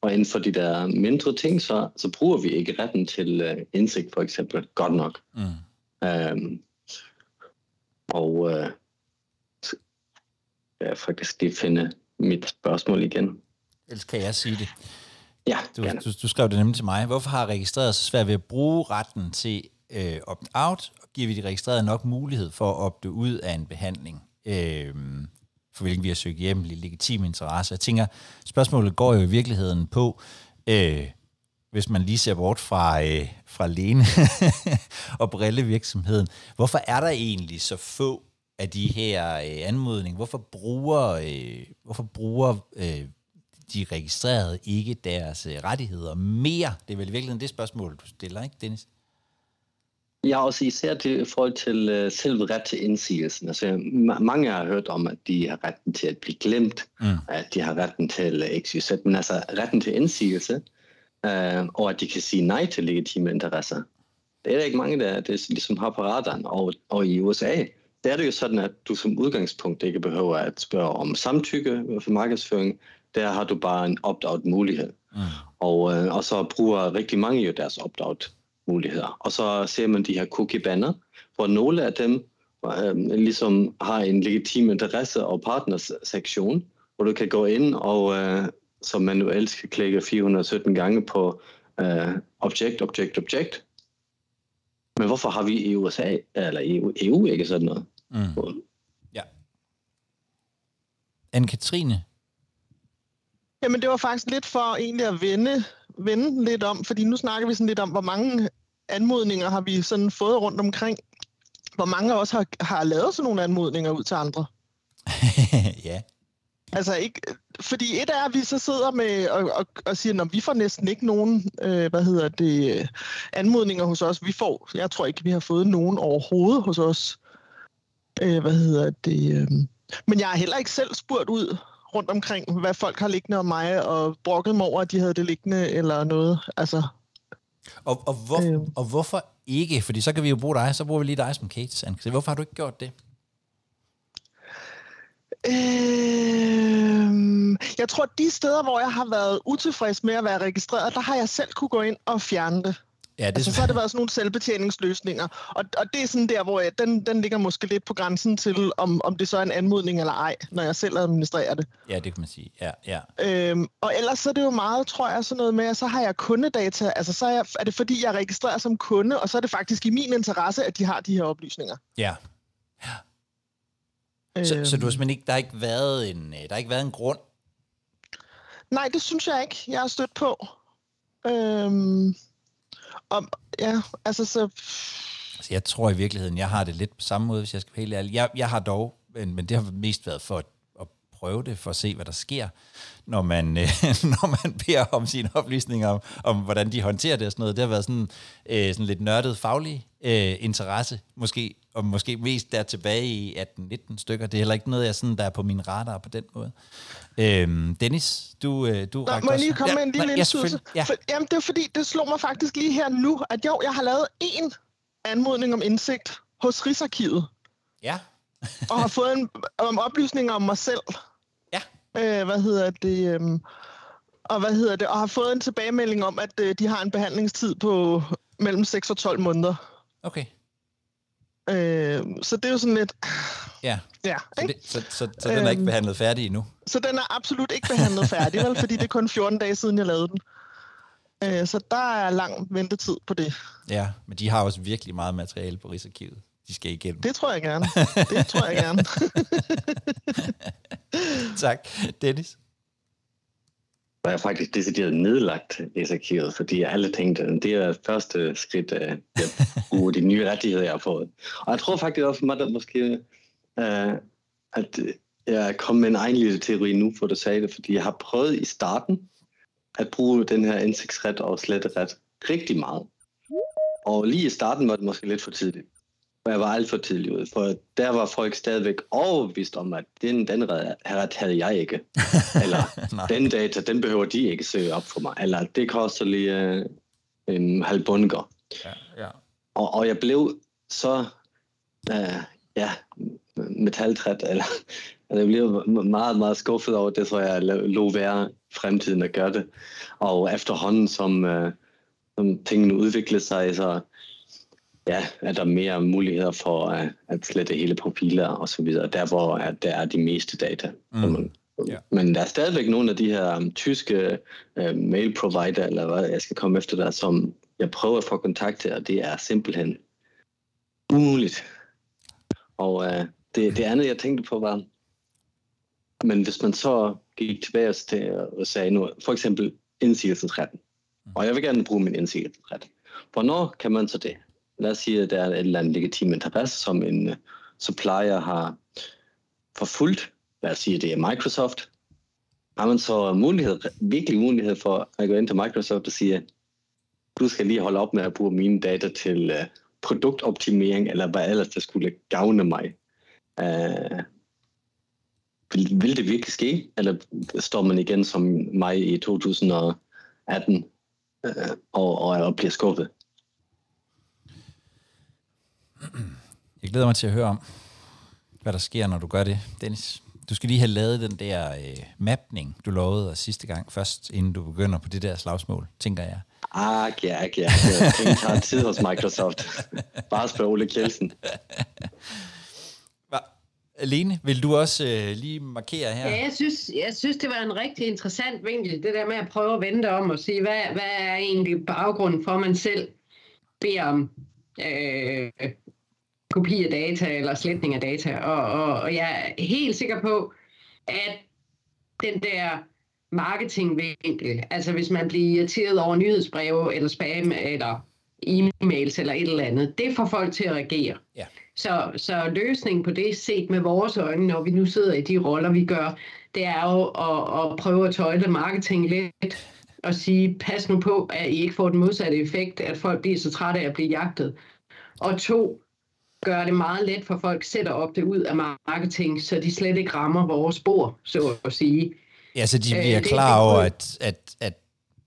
og inden for de der mindre ting, så, så bruger vi ikke retten til uh, indsigt, for eksempel, godt nok. Mm. Um, og uh, jeg faktisk lige finde mit spørgsmål igen. Ellers kan jeg sige det. Ja, du, du, du skrev det nemlig til mig. Hvorfor har registreret så svært ved at bruge retten til øh, opt-out, giver vi de registrerede nok mulighed for at opte ud af en behandling? Øh, for hvilken vi har søgt hjem i legitim interesse. Jeg tænker, spørgsmålet går jo i virkeligheden på, øh, hvis man lige ser bort fra, øh, fra Lene og brillevirksomheden, hvorfor er der egentlig så få af de her øh, anmodninger? Hvorfor bruger, øh, hvorfor bruger øh, de registrerede ikke deres øh, rettigheder mere? Det er vel i virkeligheden det spørgsmål, du stiller, ikke Dennis? Ja, også især til, i forhold til uh, selve ret til indsigelsen. Altså, ma- mange har hørt om, at de har retten til at blive glemt, mm. at de har retten til uh, XYZ, men altså retten til indsigelse, uh, og at de kan sige nej til legitime interesser. Det er der ikke mange, der det ligesom har på radaren. Og, og i USA, der er det jo sådan, at du som udgangspunkt ikke behøver at spørge om samtykke for markedsføring. Der har du bare en opt-out mulighed. Mm. Og, uh, og så bruger rigtig mange jo deres opt-out muligheder. Og så ser man de her cookie-banner, hvor nogle af dem øh, ligesom har en legitim interesse- og partnersektion, hvor du kan gå ind og øh, så manuelt skal klikke 417 gange på øh, object, object, object. Men hvorfor har vi i USA, eller EU, EU ikke sådan noget? Mm. Ja. Anne-Katrine? Jamen det var faktisk lidt for egentlig at vende, vende lidt om, fordi nu snakker vi sådan lidt om, hvor mange anmodninger har vi sådan fået rundt omkring. Hvor mange af os har, har lavet sådan nogle anmodninger ud til andre? ja. Altså ikke, fordi et er, at vi så sidder med og, og, og siger, at vi får næsten ikke nogen, øh, hvad hedder det, anmodninger hos os. Vi får, jeg tror ikke, vi har fået nogen overhovedet hos os. Øh, hvad hedder det? Øh. Men jeg har heller ikke selv spurgt ud rundt omkring, hvad folk har liggende om mig, og brokket mig over, at de havde det liggende, eller noget. Altså, og, og, hvor, øh. og hvorfor ikke? Fordi så kan vi jo bruge dig, så bruger vi lige dig som case. Hvorfor har du ikke gjort det? Øh, jeg tror, at de steder, hvor jeg har været utilfreds med at være registreret, der har jeg selv kunne gå ind og fjerne det. Ja, det altså, så har det været sådan nogle selvbetjeningsløsninger. Og, og det er sådan der, hvor jeg, den, den ligger måske lidt på grænsen til, om, om det så er en anmodning eller ej, når jeg selv administrerer det. Ja, det kan man sige. Ja, ja. Øhm, og ellers så er det jo meget, tror jeg, sådan noget med, at så har jeg kundedata. Altså så er, jeg, er det fordi, jeg registrerer som kunde, og så er det faktisk i min interesse, at de har de her oplysninger. Ja. ja. Så, øhm. så du har simpelthen ikke, der har ikke været en, øh, der har ikke været en grund? Nej, det synes jeg ikke, jeg har stødt på. Øhm, om, ja, altså så... Altså, jeg tror i virkeligheden, jeg har det lidt på samme måde, hvis jeg skal være helt ærlig. Jeg, jeg har dog, men, men det har mest været for at, prøve det, for at se, hvad der sker, når man, øh, når man beder om sine oplysninger om, om, hvordan de håndterer det og sådan noget. Det har været sådan, øh, sådan lidt nørdet faglig øh, interesse, måske, og måske mest der tilbage i 18-19 stykker. Det er heller ikke noget, jeg sådan, der er på min radar på den måde. Øhm, Dennis, du, øh, du Nå, må jeg lige komme ja, med en lille indskydelse? Ja. For, jamen, det er fordi, det slår mig faktisk lige her nu, at jo, jeg har lavet en anmodning om indsigt hos Rigsarkivet. Ja. Og har fået en, om oplysninger om mig selv. Ja. Øh, hvad hedder det? Øh, og hvad hedder det? Og har fået en tilbagemelding om, at øh, de har en behandlingstid på mellem 6 og 12 måneder. Okay. Øh, så det er jo sådan lidt... Ja, ja så, det, så, så, så den er ikke øhm, behandlet færdig endnu? Så den er absolut ikke behandlet færdig, vel, fordi det er kun 14 dage siden, jeg lavede den. Øh, så der er lang ventetid på det. Ja, men de har også virkelig meget materiale på Rigsarkivet. De skal igennem. Det tror jeg gerne. Det tror jeg gerne. tak. Dennis? var jeg faktisk decideret nedlagt Rigsarkivet, fordi jeg alle tænkte, det er første skridt af at bruge de nye rettigheder, jeg har fået. Og jeg tror faktisk også, at det måske, uh, at jeg kom med en egen lille teori nu, for du sagde det, fordi jeg har prøvet i starten at bruge den her indsigtsret og sletteret rigtig meget. Og lige i starten var det måske lidt for tidligt jeg var alt for tidlig ude, for der var folk stadigvæk overbevist om, at den, den ret havde jeg ikke. Eller den data, den behøver de ikke søge op for mig. Eller det koster lige uh, en halv bunker. Ja, ja. Og, og jeg blev så uh, ja, metaltræt, eller jeg blev meget, meget skuffet over det, så jeg lå være fremtiden at gøre det. Og efterhånden, som, uh, som tingene udviklede sig, så ja, er der mere muligheder for at, at slette hele profiler og så videre, der hvor at der er de meste data. Mm. Man, ja. Men der er stadigvæk nogle af de her um, tyske uh, mail provider, eller hvad jeg skal komme efter der, som jeg prøver at få kontakt til, og det er simpelthen umuligt. Og uh, det, det andet, jeg tænkte på, var, men hvis man så gik tilbage til og sagde nu, for eksempel indsigelsesretten, mm. og jeg vil gerne bruge min indsigelsesret. Hvornår kan man så det? Lad os sige, at der er et eller andet legitim interesse, som en øh, supplier har forfulgt. Lad os sige, at det er Microsoft. Har man så mulighed, virkelig mulighed for at gå ind til Microsoft og sige, du skal lige holde op med at bruge mine data til uh, produktoptimering, eller hvad ellers der skulle gavne mig. Uh, vil, vil det virkelig ske, eller står man igen som mig i 2018 uh, og, og, og bliver skuffet? Jeg glæder mig til at høre om, hvad der sker, når du gør det. Dennis, du skal lige have lavet den der øh, mapning, du lovede os sidste gang først, inden du begynder på det der slagsmål, tænker jeg. Ah, ja, ja. Det tager tid hos Microsoft. Bare spørg Ole Kjeldsen. Lene, vil du også øh, lige markere her? Ja, jeg synes, jeg synes, det var en rigtig interessant vinkel, det der med at prøve at vente om og sige, hvad, hvad er egentlig baggrunden for, at man selv beder om øh, kopi af data eller sletning af data. Og, og, og jeg er helt sikker på, at den der marketingvinkel, altså hvis man bliver irriteret over nyhedsbreve eller spam eller e-mails eller et eller andet. Det får folk til at reagere. Ja. Så, så løsningen på det, set med vores øjne, når vi nu sidder i de roller, vi gør, det er jo at, at prøve at tøjle marketing lidt og sige, pas nu på, at I ikke får den modsatte effekt, at folk bliver så trætte af at blive jagtet. Og to, gør det meget let for folk selv at opte ud af marketing, så de slet ikke rammer vores spor, så at sige. Ja, så de bliver øh, klar over, at, at, at,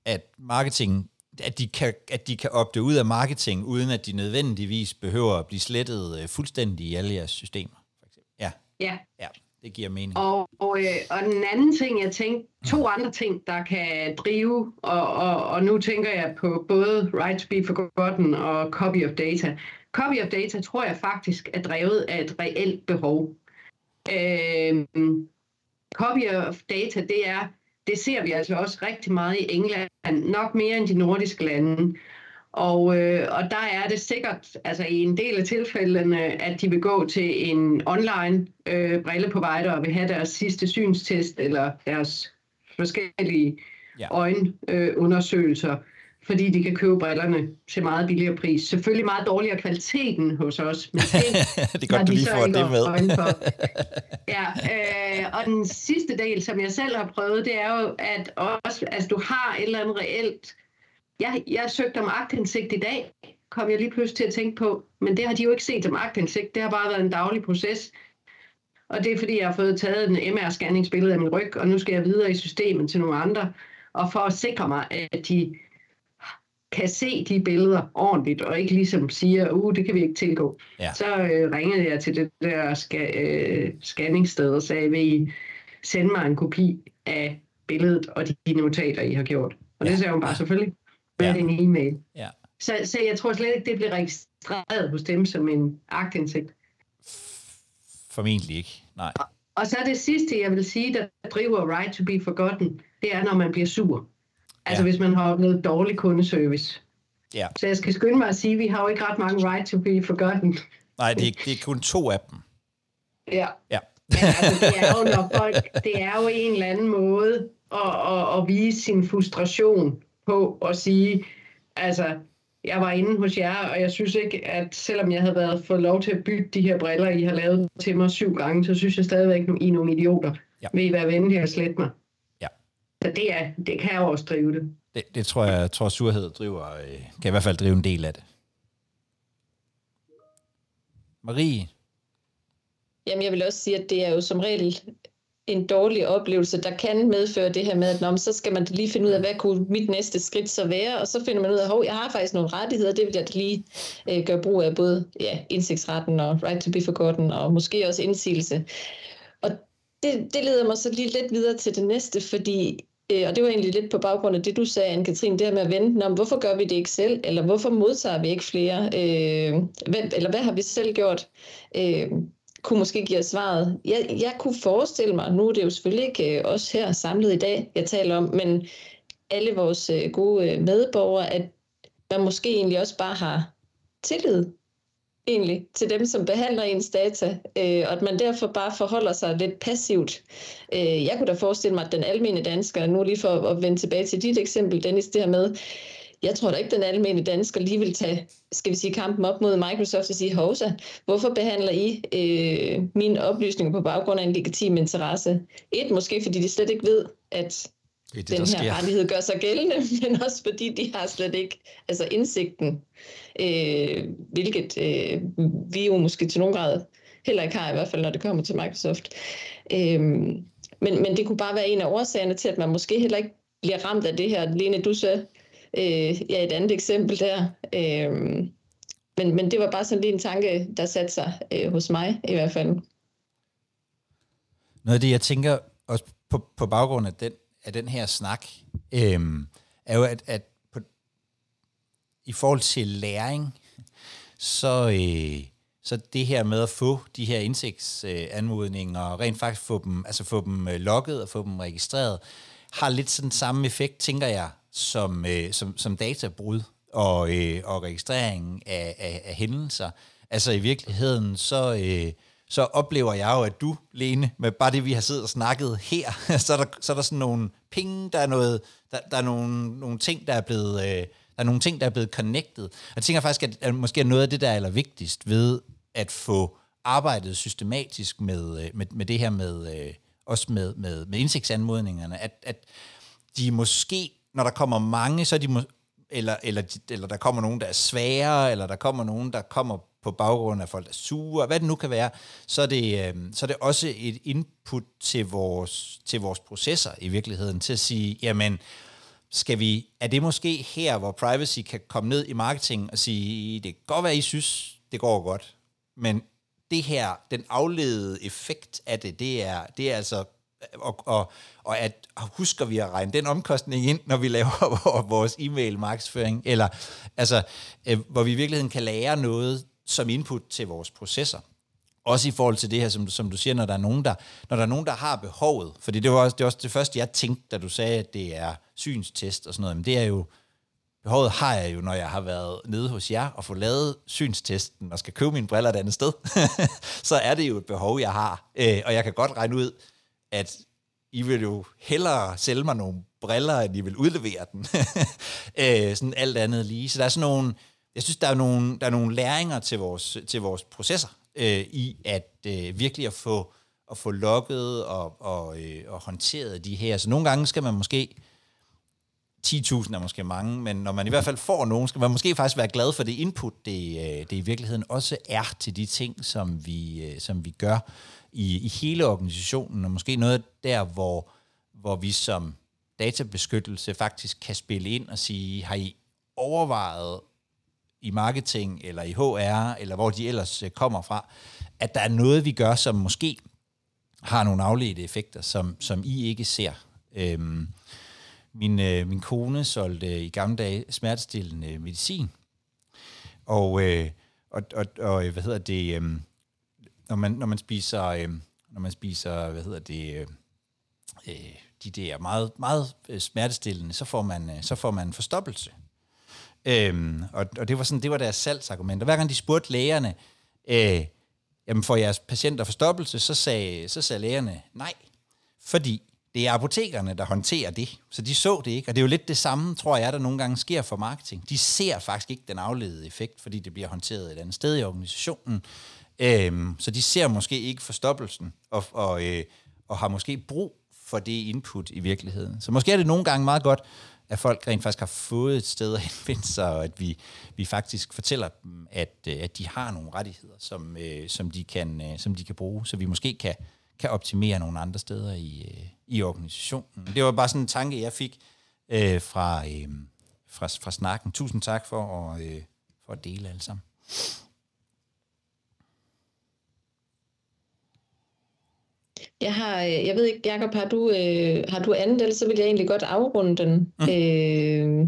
at marketing at de, kan, at de kan opte ud af marketing, uden at de nødvendigvis behøver at blive slettet øh, fuldstændig i alle jeres systemer. For eksempel. Ja. ja. Ja, det giver mening. Og, og, øh, og den anden ting, jeg tænkte, to andre ting, der kan drive, og, og, og nu tænker jeg på både Right to be Forgotten og Copy of Data. Copy of Data tror jeg faktisk er drevet af et reelt behov. Øh, copy of Data, det er det ser vi altså også rigtig meget i England, nok mere end de nordiske lande. Og, øh, og der er det sikkert, altså i en del af tilfældene, at de vil gå til en online øh, brilleprovider og vil have deres sidste synstest eller deres forskellige ja. øjenundersøgelser. Øh, fordi de kan købe brillerne til meget billigere pris. Selvfølgelig meget dårligere kvaliteten hos os, men det, det er godt, du lige får det med. For. Ja, øh, og den sidste del, som jeg selv har prøvet, det er jo, at også, altså, du har et eller andet reelt... Jeg, jeg søgte om agtindsigt i dag, kom jeg lige pludselig til at tænke på, men det har de jo ikke set som agtindsigt. Det har bare været en daglig proces. Og det er fordi, jeg har fået taget en MR-scanningsbillede af min ryg, og nu skal jeg videre i systemet til nogle andre. Og for at sikre mig, at de kan se de billeder ordentligt, og ikke ligesom siger, uh, det kan vi ikke tilgå. Ja. Så øh, ringede jeg til det der ska, øh, scanningssted og sagde, vil I sende mig en kopi af billedet og de notater, I har gjort? Og ja. det sagde hun bare selvfølgelig. Med ja. en e-mail. Ja. Så, så jeg tror slet ikke, det bliver registreret hos dem som en agtindsigt. Formentlig ikke, nej. Og, og så det sidste, jeg vil sige, der driver right to be forgotten, det er, når man bliver sur. Altså ja. hvis man har oplevet dårlig kundeservice. Ja. Så jeg skal skynde mig at sige, at vi har jo ikke ret mange right to be forgotten. Nej, det er, det er kun to af dem. Ja. ja. Men altså, det er jo, når folk, det er jo en eller anden måde at, at, at vise sin frustration på og sige, altså, jeg var inde hos jer, og jeg synes ikke, at selvom jeg havde været fået lov til at bytte de her briller, I har lavet til mig syv gange, så synes jeg stadigvæk, I er nogle idioter. Ja. Vil I være venlige at slette mig? Så det, er, det kan jo også drive det. Det, det tror jeg, jeg tror surhed driver, øh, kan i hvert fald drive en del af det. Marie? Jamen, jeg vil også sige, at det er jo som regel en dårlig oplevelse, der kan medføre det her med, at når, så skal man lige finde ud af, hvad kunne mit næste skridt så være, og så finder man ud af, at jeg har faktisk nogle rettigheder, det vil jeg lige øh, gøre brug af, både ja, indsigtsretten og right to be forgotten, og måske også indsigelse. Og det, det leder mig så lige lidt videre til det næste, fordi Øh, og det var egentlig lidt på baggrund af det, du sagde, Anne-Katrin, det her med at vente, om hvorfor gør vi det ikke selv, eller hvorfor modtager vi ikke flere, øh, hvem, eller hvad har vi selv gjort, øh, kunne måske give os svaret. Jeg, jeg kunne forestille mig, nu er det jo selvfølgelig ikke øh, os her samlet i dag, jeg taler om, men alle vores øh, gode øh, medborgere, at man måske egentlig også bare har tillid egentlig til dem, som behandler ens data, øh, og at man derfor bare forholder sig lidt passivt. Øh, jeg kunne da forestille mig, at den almindelige dansker, nu lige for at vende tilbage til dit eksempel, Dennis, det her med, jeg tror da ikke, den almindelige dansker lige vil tage, skal vi sige, kampen op mod Microsoft og sige, Hovsa, hvorfor behandler I øh, mine oplysninger på baggrund af en legitim interesse? Et, måske fordi de slet ikke ved, at det, det, den her sker. rettighed gør sig gældende, men også fordi de har slet ikke altså indsigten, øh, hvilket øh, vi jo måske til nogen grad heller ikke har, i hvert fald når det kommer til Microsoft. Øh, men, men det kunne bare være en af årsagerne til, at man måske heller ikke bliver ramt af det her. Lene, du så øh, ja, et andet eksempel der. Øh, men, men det var bare sådan lige en tanke, der satte sig øh, hos mig i hvert fald. Noget af det, jeg tænker også på, på baggrund af den af den her snak, øhm, er jo, at, at på, i forhold til læring, så, øh, så det her med at få de her indsigtsanmodninger, og rent faktisk få dem, altså få dem øh, logget og få dem registreret, har lidt sådan samme effekt, tænker jeg, som, øh, som, som databrud og, øh, og registreringen af, af, af hændelser. Altså i virkeligheden, så... Øh, så oplever jeg jo, at du, Lene, med bare det, vi har siddet og snakket her, så er der, så er der sådan nogle penge, der er, noget, der, der er nogle, nogle ting, der er blevet, øh, der er nogle ting, der er blevet connected. Jeg tænker faktisk, at, at måske er noget af det, der er allervigtigst ved at få arbejdet systematisk med, øh, med, med det her med, øh, også med, med, med indsigtsanmodningerne, at, at de måske, når der kommer mange, så er de må, eller, eller, eller der kommer nogen, der er svære, eller der kommer nogen, der kommer på baggrund af folk, der er sure, hvad det nu kan være, så er det, øh, så er det også et input til vores, til vores processer i virkeligheden, til at sige, jamen, skal vi, er det måske her, hvor privacy kan komme ned i marketing og sige, det kan godt være, I synes, det går godt, men det her, den afledede effekt af det, det er, det er altså og, og, og at husker vi at regne den omkostning ind, når vi laver vores e-mail markedsføring, eller altså, øh, hvor vi i virkeligheden kan lære noget som input til vores processer. Også i forhold til det her, som, som du siger, når der er nogen, der, når der er nogen, der har behovet. Fordi det var også det, var også det første, jeg tænkte, da du sagde, at det er synstest og sådan noget. Men det er jo, behovet har jeg jo, når jeg har været nede hos jer og få lavet synstesten og skal købe mine briller et andet sted. så er det jo et behov, jeg har. Øh, og jeg kan godt regne ud, at I vil jo hellere sælge mig nogle briller, end I vil udlevere den. øh, sådan alt andet lige. Så der er sådan nogle, jeg synes, der er nogle, der er nogle læringer til vores, til vores processer, øh, i at øh, virkelig at få, at få lukket og, og, øh, og håndteret de her. Så nogle gange skal man måske, 10.000 er måske mange, men når man i hvert fald får nogen, skal man måske faktisk være glad for det input, det, øh, det i virkeligheden også er til de ting, som vi, øh, som vi gør i, i hele organisationen, og måske noget der, hvor, hvor vi som databeskyttelse faktisk kan spille ind og sige, har I overvejet i marketing, eller i HR, eller hvor de ellers øh, kommer fra, at der er noget, vi gør, som måske har nogle afledte effekter, som, som I ikke ser. Øhm, min, øh, min kone solgte øh, i gamle dage smertestillende medicin, og, øh, og, og, og øh, hvad hedder det, øh, når man, når man spiser, øh, når man spiser, hvad hedder det, øh, de der meget, meget smertestillende, så får man, øh, så får man forstoppelse. Øhm, og, og det var sådan, det var deres salgsargument. Og hver gang de spurgte lægerne, øh, jamen får jeres patienter forstoppelse, så sagde, så sagde lægerne nej, fordi det er apotekerne, der håndterer det. Så de så det ikke. Og det er jo lidt det samme, tror jeg, der nogle gange sker for marketing. De ser faktisk ikke den afledede effekt, fordi det bliver håndteret et andet sted i organisationen. Øhm, så de ser måske ikke forstoppelsen, og, og, øh, og har måske brug for det input i virkeligheden. Så måske er det nogle gange meget godt, at folk rent faktisk har fået et sted at henvende sig, og at vi, vi faktisk fortæller dem, at, øh, at de har nogle rettigheder, som, øh, som, de kan, øh, som de kan bruge, så vi måske kan, kan optimere nogle andre steder i, øh, i organisationen. Det var bare sådan en tanke, jeg fik øh, fra, øh, fra, fra snakken. Tusind tak for at, øh, for at dele alle sammen. Jeg har, øh, jeg ved ikke, Jacob, har du, øh, har du andet, eller så vil jeg egentlig godt afrunde den. Mm. Øh,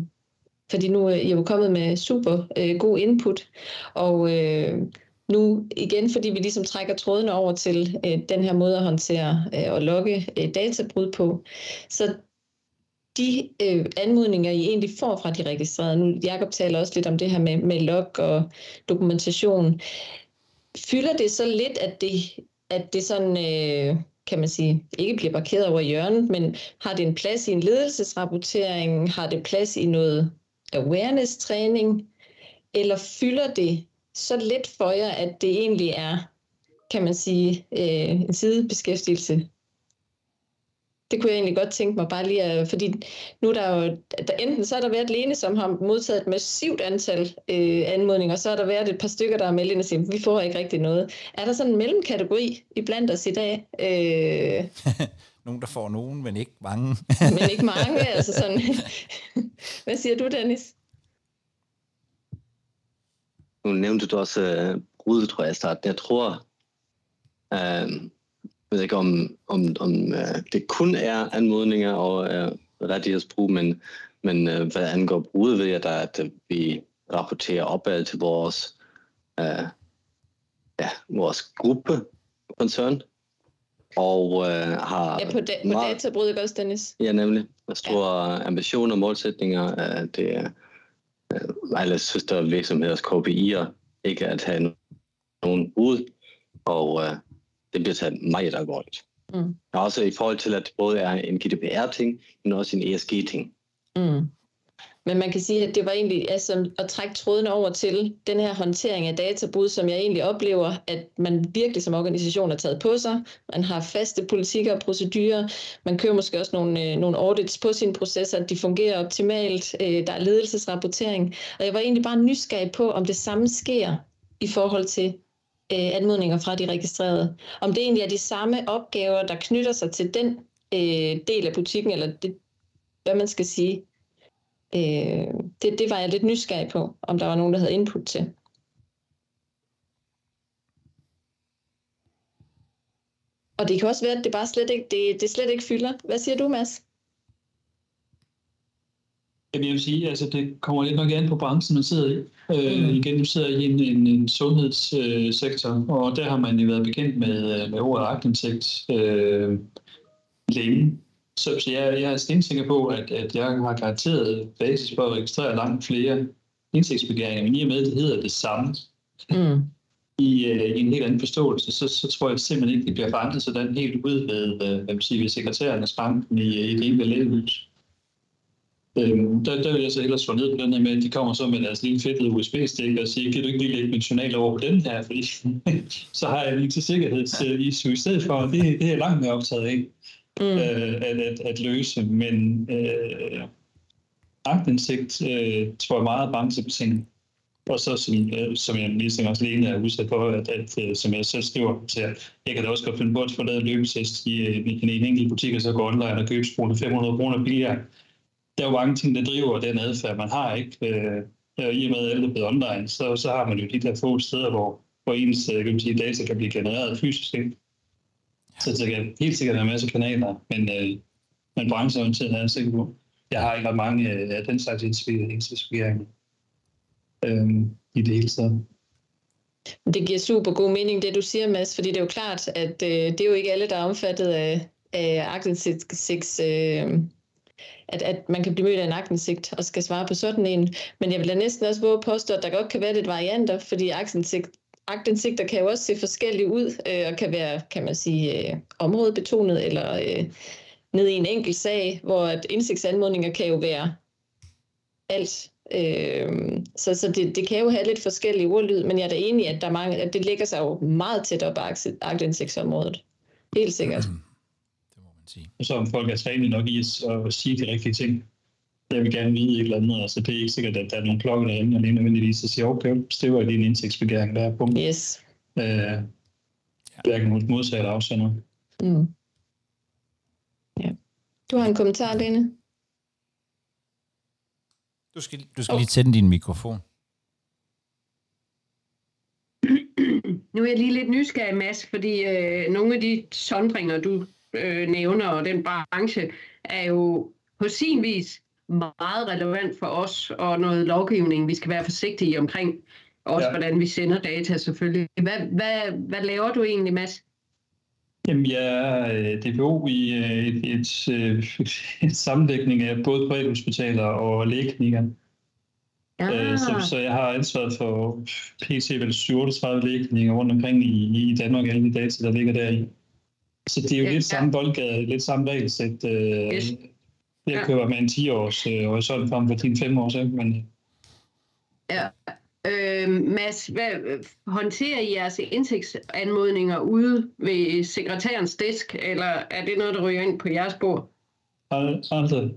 fordi nu er I jo kommet med super øh, god input, og øh, nu igen, fordi vi ligesom trækker trådene over til øh, den her måde at håndtere øh, og logge øh, databrud på, så de øh, anmodninger, I egentlig får fra de registrerede, nu Jacob taler også lidt om det her med, med log og dokumentation, fylder det så lidt, at det, at det sådan... Øh, kan man sige, ikke bliver parkeret over hjørnet, men har det en plads i en ledelsesrapportering? Har det plads i noget awareness-træning? Eller fylder det så lidt for jer, at det egentlig er, kan man sige, øh, en sidebeskæftigelse det kunne jeg egentlig godt tænke mig bare lige, at, fordi nu er der jo, der, enten så har der været Lene, som har modtaget et massivt antal øh, anmodninger, og så har der været et par stykker, der har meldt ind og siger, vi får ikke rigtig noget. Er der sådan en mellemkategori i blandt os i dag? Øh, nogen, der får nogen, men ikke mange. men ikke mange, altså sådan. Hvad siger du, Dennis? Nu nævnte du også uh, brudet, tror jeg, i starten. Jeg tror, uh, ved ikke, om, om, om uh, det kun er anmodninger og uh, rettighedsbrug, men, men uh, hvad angår bruget, ved jeg da, at uh, vi rapporterer opad til vores, uh, ja, vores gruppe koncern, og uh, har... Ja, på, da, på databrud, ikke også, Dennis? Ja, nemlig. Store ja. ambitioner og målsætninger. Uh, det er uh, alle søster virksomheders KPI'er, ikke at have nogen brud, og uh, det bliver taget meget alvorligt. Mm. Også i forhold til, at det både er en GDPR-ting, men også en ESG-ting. Mm. Men man kan sige, at det var egentlig altså, at trække tråden over til den her håndtering af databrud, som jeg egentlig oplever, at man virkelig som organisation har taget på sig. Man har faste politikker og procedurer. Man kører måske også nogle, øh, nogle audits på sine processer, at de fungerer optimalt. Øh, der er ledelsesrapportering. Og jeg var egentlig bare nysgerrig på, om det samme sker i forhold til øh, anmodninger fra de registrerede. Om det egentlig er de samme opgaver, der knytter sig til den øh, del af butikken, eller det, hvad man skal sige. Øh, det, det var jeg lidt nysgerrig på, om der var nogen, der havde input til. Og det kan også være, at det bare slet ikke, det, det slet ikke fylder. Hvad siger du, Mads? Jamen, jeg vil sige, altså det kommer lidt nok an på branchen, man sidder i. Øh, mm. Igen, du sidder i en, en, en sundhedssektor, øh, og der har man jo været bekendt med, med ordet agtindsigt øh, længe. Så, så jeg, jeg er stensikker på, at, at jeg har garanteret basis for at registrere langt flere indsigtsbegæringer, men i og med, at det hedder det samme, mm. i, uh, i en helt anden forståelse, så, så tror jeg simpelthen ikke, det bliver forandret sådan helt ud ved, uh, hvad man siger, ved sekretærernes banken i, i det ene lægehus. Øhm, der, der vil jeg så hellere slå ned på den her med, at de kommer så med deres lille fedtede USB-stik og siger, kan du ikke lige lægge min journal over på den her, fordi så har jeg lige til sikkerhedsissue i stedet for, det, det er jeg langt mere optaget af mm. øh, at, at, at løse. Men øh, agtindsigt øh, tror jeg meget branchebetinget. Og så, som, øh, som jeg lige også Lene er udsat for, at, at, øh, som jeg selv skriver til, jeg kan da også godt finde på at få lavet løbetest i, øh, i en, en enkelt butik, og så gå online og købe sprune 500 kroner billigere. Der er jo mange ting, der driver den adfærd, man har, ikke? Øh, øh, I og med, at alt er blevet online, så, så har man jo de der få steder, hvor, hvor ens øh, kan man sige, data kan blive genereret fysisk. Ikke? Så det kan helt sikkert være en masse kanaler, men, øh, men brancheorienteret er jeg sikker på. Jeg har ikke ret mange øh, den slags inspireringer øh, i det hele taget. Det giver super god mening, det du siger, Mads, fordi det er jo klart, at øh, det er jo ikke alle, der er omfattet af, af aktindsigt, øh, at, at man kan blive mødt af en aktindsigt og skal svare på sådan en. Men jeg vil da næsten også våge at påstå, at der godt kan være lidt varianter, fordi aktensigt, agtindsigter kan jo også se forskellige ud, øh, og kan være, kan man sige, øh, områdebetonet, eller øh, ned i en enkelt sag, hvor at indsigtsanmodninger kan jo være alt. Øh, så så det, det kan jo have lidt forskellige ordlyd, men jeg er da enig, at, der er mange, at det ligger sig jo meget tæt op af agtindsigtsområdet. Helt sikkert. Mm. Det sige. Og så om folk er trænet nok i at sige de rigtige ting jeg vil gerne vide et eller andet. Altså, det er ikke sikkert, at der er nogle klokker, der ringer lige nødvendigvis og siger, okay, støver i din indsigtsbegæring, der er på. Yes. Øh, hverken mod modsager eller afsender. Mm. Ja. Du har en kommentar, Lene? Du skal, du skal oh. lige tænde din mikrofon. Nu er jeg lige lidt nysgerrig, Mads, fordi øh, nogle af de sondringer, du øh, nævner, og den branche, er jo på sin vis meget relevant for os, og noget lovgivning, vi skal være forsigtige omkring. Også ja. hvordan vi sender data selvfølgelig. Hvad, hvad, hvad laver du egentlig, Mads? Jamen, jeg er øh, DPO i øh, et, et, et, øh, et sammenlægning af både privathospitaler og lægeklinikker. Ja. Så, så jeg har ansvaret for PC vel 37 lægeklinikker rundt omkring i, i Danmark, alle de data, der ligger der i. Så det er jo ja, lidt samme boldgade, lidt samme regelsæt. Yes. Jeg ja. køber med en 10-års øh, horisont frem for din 5 års, men... Ja. Øh, Mads, hvad, håndterer I jeres indtægtsanmodninger ude ved sekretærens disk, eller er det noget, der ryger ind på jeres bord? Aldrig.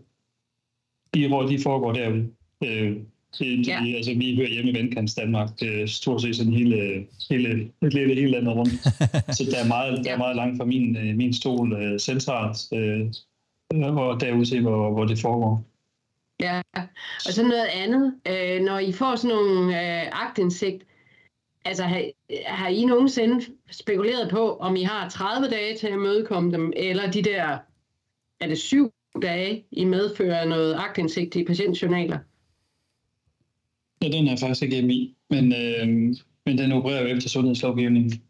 De, hvor de foregår derude. Øh, det, ja. altså, vi hører hjemme i Vendkants Danmark, er stort set sådan hele, hele, hele, hele landet rundt. så der er meget, der er meget langt fra min, øh, min stol øh, centralt. Øh, og derude se, hvor, hvor det foregår. Ja, og så noget andet. Øh, når I får sådan nogle øh, agtindsigt, altså har, har I nogensinde spekuleret på, om I har 30 dage til at mødekomme dem, eller de der, er det syv dage, I medfører noget agtindsigt i patientjournaler? Ja, den er faktisk ikke i, men, øh, men den opererer jo efter sundhedslovgivningen.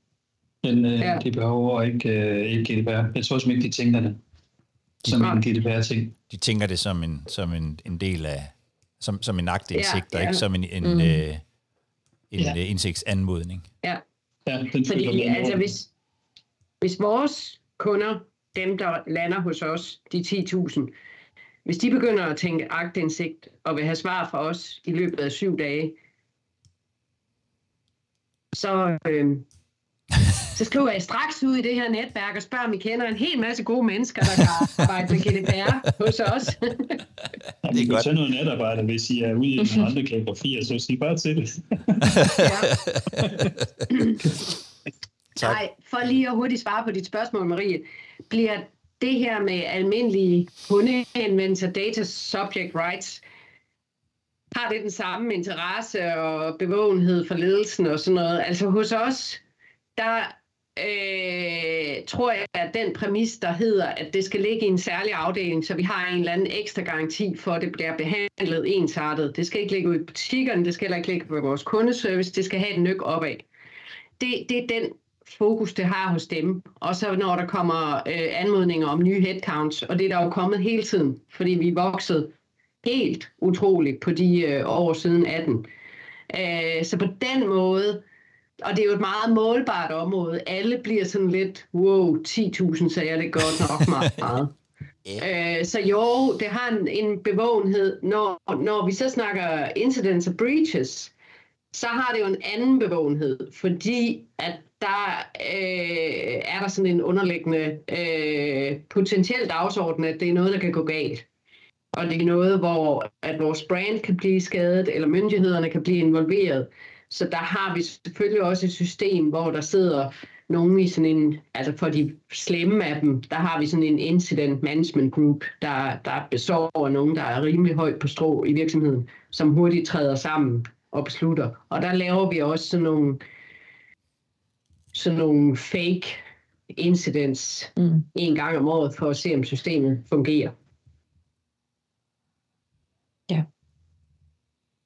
Den, øh, ja. De behøver ikke, øh, ikke GDPR. Jeg tror simpelthen ikke, de tænker det som en GDPR-ting. De tænker det som en, som en, en del af, som, som en agtindsigt, ja, ja. ikke som en, en, mm. øh, en ja. Øh, indsigtsanmodning. Ja, ja Fordi, altså, hvis, hvis vores kunder, dem der lander hos os, de 10.000, hvis de begynder at tænke agtindsigt og vil have svar fra os i løbet af syv dage, så, øh, så skriver jeg straks ud i det her netværk og spørger, om I kender en hel masse gode mennesker, der kan arbejde med GDPR hos os. det er godt. tage noget netarbejde, hvis I er ude i nogle andre kalligrafier, så sig bare til det. tak. Nej, for lige at hurtigt svare på dit spørgsmål, Marie. Bliver det her med almindelige kundehenvendelser, data subject rights, har det den samme interesse og bevågenhed for ledelsen og sådan noget? Altså hos os, der øh, tror jeg, at den præmis, der hedder, at det skal ligge i en særlig afdeling, så vi har en eller anden ekstra garanti for, at det bliver behandlet ensartet. Det skal ikke ligge ud i butikkerne, det skal heller ikke ligge på vores kundeservice, det skal have et nyk opad. Det, det er den fokus, det har hos dem. Og så når der kommer øh, anmodninger om nye headcounts, og det er der jo kommet hele tiden, fordi vi er vokset helt utroligt på de øh, år siden 18. Øh, så på den måde, og det er jo et meget målbart område, alle bliver sådan lidt, wow, 10.000 sager, det er godt nok meget. meget. Yeah. Øh, så jo, det har en, en bevågenhed. Når, når vi så snakker incidents og breaches, så har det jo en anden bevågenhed, fordi at der øh, er der sådan en underliggende øh, potentiel dagsorden, at det er noget, der kan gå galt. Og det er noget, hvor at vores brand kan blive skadet, eller myndighederne kan blive involveret. Så der har vi selvfølgelig også et system, hvor der sidder nogen i sådan en, altså for de slemme af dem, der har vi sådan en incident management group, der, der består af nogen, der er rimelig højt på strå i virksomheden, som hurtigt træder sammen og beslutter. Og der laver vi også sådan nogle, sådan nogle fake incidents mm. en gang om året for at se, om systemet fungerer. Ja.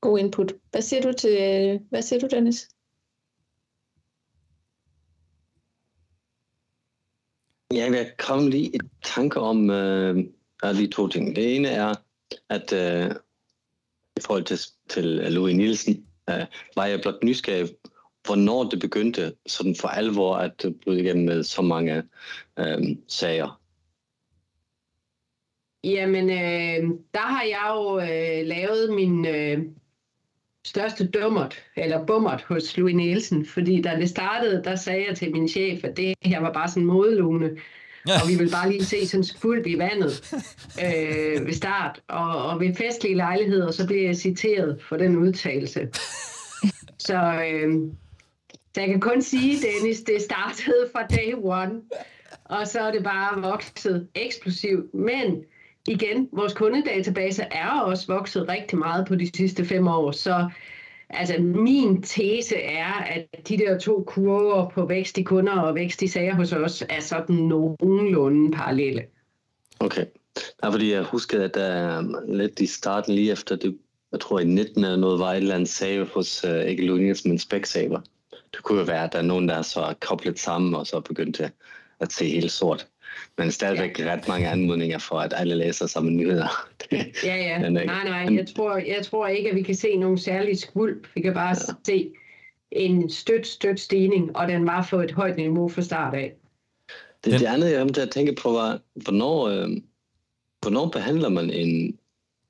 God input. Hvad siger du til, hvad siger du, Dennis? Ja, jeg kom lige et tanke om øh, lige to ting. Det ene er, at øh, i forhold til, til Louis Nielsen, øh, var jeg blot nysgerrig, hvornår det begyndte sådan for alvor at bryde igennem med så mange øh, sager. Jamen, øh, der har jeg jo øh, lavet min øh, største dummert, eller bummert hos Louis Nielsen, fordi da det startede, der sagde jeg til min chef, at det her var bare sådan modelune, og vi vil bare lige se sådan fuldt i vandet øh, ved start. Og, og ved festlige lejligheder, så bliver jeg citeret for den udtalelse. Så, øh, så jeg kan kun sige, Dennis, det startede fra day one, og så er det bare vokset eksplosivt. Men igen, vores kundedatabase er også vokset rigtig meget på de sidste fem år, så altså min tese er, at de der to kurver på vækst i kunder og vækst i sager hos os er sådan nogenlunde parallelle. Okay. Ja, fordi jeg husker, at der lidt i starten lige efter det, jeg tror i 19 eller noget var et eller andet sag hos øh, uh, ikke Lunius, men Specsaver. Det kunne jo være, at der er nogen, der er så koblet sammen og så begyndte at se helt sort. Men stadigvæk ja. ret mange anmodninger for, at alle læser samme nyheder. ja, ja. nej, nej. Jeg tror, jeg tror ikke, at vi kan se nogen særlig skvulp. Vi kan bare ja. se en støt, støt stigning, og den var på et højt niveau fra start af. Det, det andet, jeg har tænke på, var, hvornår, øh, hvornår behandler man en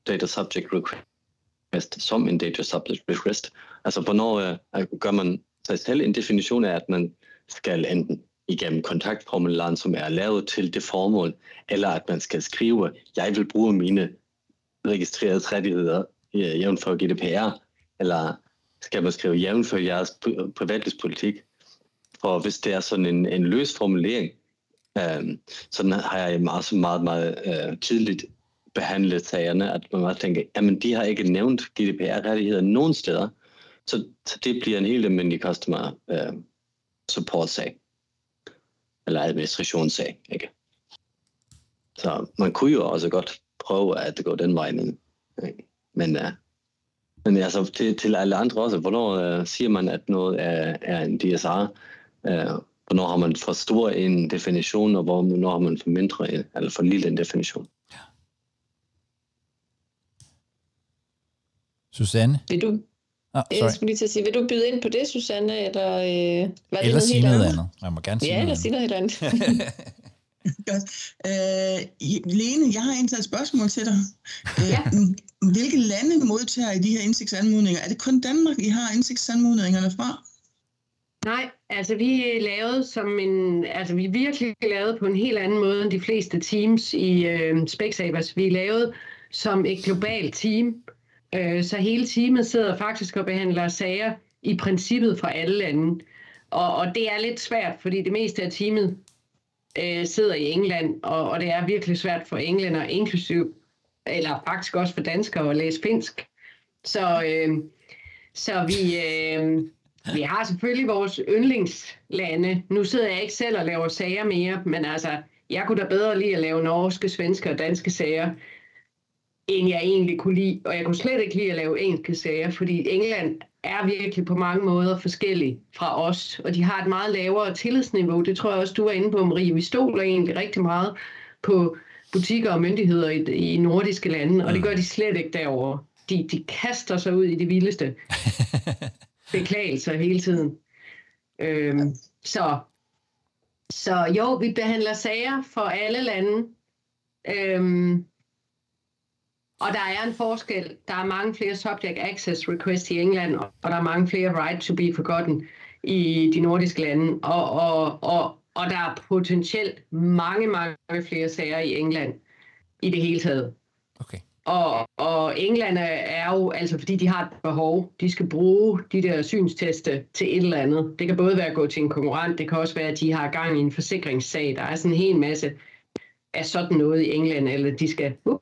data subject request som en data subject request? Altså, hvornår øh, gør man sig selv en definition af, at man skal enten igennem kontaktformularen, som er lavet til det formål, eller at man skal skrive, jeg vil bruge mine registrerede rettigheder jævn øh, jævnfør GDPR, eller skal man skrive jævnfør jeres privatlivspolitik. Og hvis det er sådan en, en løs formulering, øh, så har jeg meget, meget, meget øh, tidligt behandlet sagerne, at man bare tænker, jamen de har ikke nævnt GDPR-rettigheder nogen steder, så, så det bliver en helt almindelig customer øh, support-sag eller administrationssag. Ikke? Så man kunne jo også godt prøve at gå den vej ned. Ikke? Men, uh, men altså til, til alle andre også, hvornår uh, siger man, at noget er, er en DSR? Uh, øh, hvornår har man for stor en definition, og hvornår har man for mindre en, eller for lille en definition? Ja. Susanne? Vil du, Oh, jeg skulle lige til at sige, vil du byde ind på det, Susanne? Eller, øh, var det eller sige noget andet. andet. Jeg må gerne sige ja, noget eller sige noget helt andet. Godt. Øh, Lene, jeg har indtaget et spørgsmål til dig. Øh, ja. Hvilke lande modtager I de her indsigtsanmodninger? Er det kun Danmark, I har indsigtsanmodningerne fra? Nej, altså vi lavet som en, altså vi virkelig lavet på en helt anden måde end de fleste teams i øh, Specsavers. Vi er lavet som et globalt team, øh, så hele teamet sidder faktisk og behandler sager i princippet fra alle lande. Og, og det er lidt svært, fordi det meste af teamet øh, sidder i England, og, og det er virkelig svært for englænder, inklusiv, eller faktisk også for danskere at læse finsk. Så, øh, så vi, øh, vi har selvfølgelig vores yndlingslande. Nu sidder jeg ikke selv og laver sager mere, men altså, jeg kunne da bedre lide at lave norske, svenske og danske sager, end jeg egentlig kunne lide. Og jeg kunne slet ikke lide at lave engelske sager, fordi England er virkelig på mange måder forskellige fra os, og de har et meget lavere tillidsniveau. Det tror jeg også, du er inde på, Marie. Vi stoler egentlig rigtig meget på butikker og myndigheder i, i nordiske lande, og det gør de slet ikke derovre. De, de kaster sig ud i det vildeste beklagelser hele tiden. Øhm, så, så jo, vi behandler sager for alle lande. Øhm, og der er en forskel. Der er mange flere subject access requests i England, og der er mange flere right to be forgotten i de nordiske lande. Og, og, og, og der er potentielt mange, mange flere sager i England i det hele taget. Okay. Og, og England er jo, altså fordi de har et behov, de skal bruge de der synsteste til et eller andet. Det kan både være at gå til en konkurrent, det kan også være, at de har gang i en forsikringssag. Der er sådan en hel masse af sådan noget i England, eller de skal uh,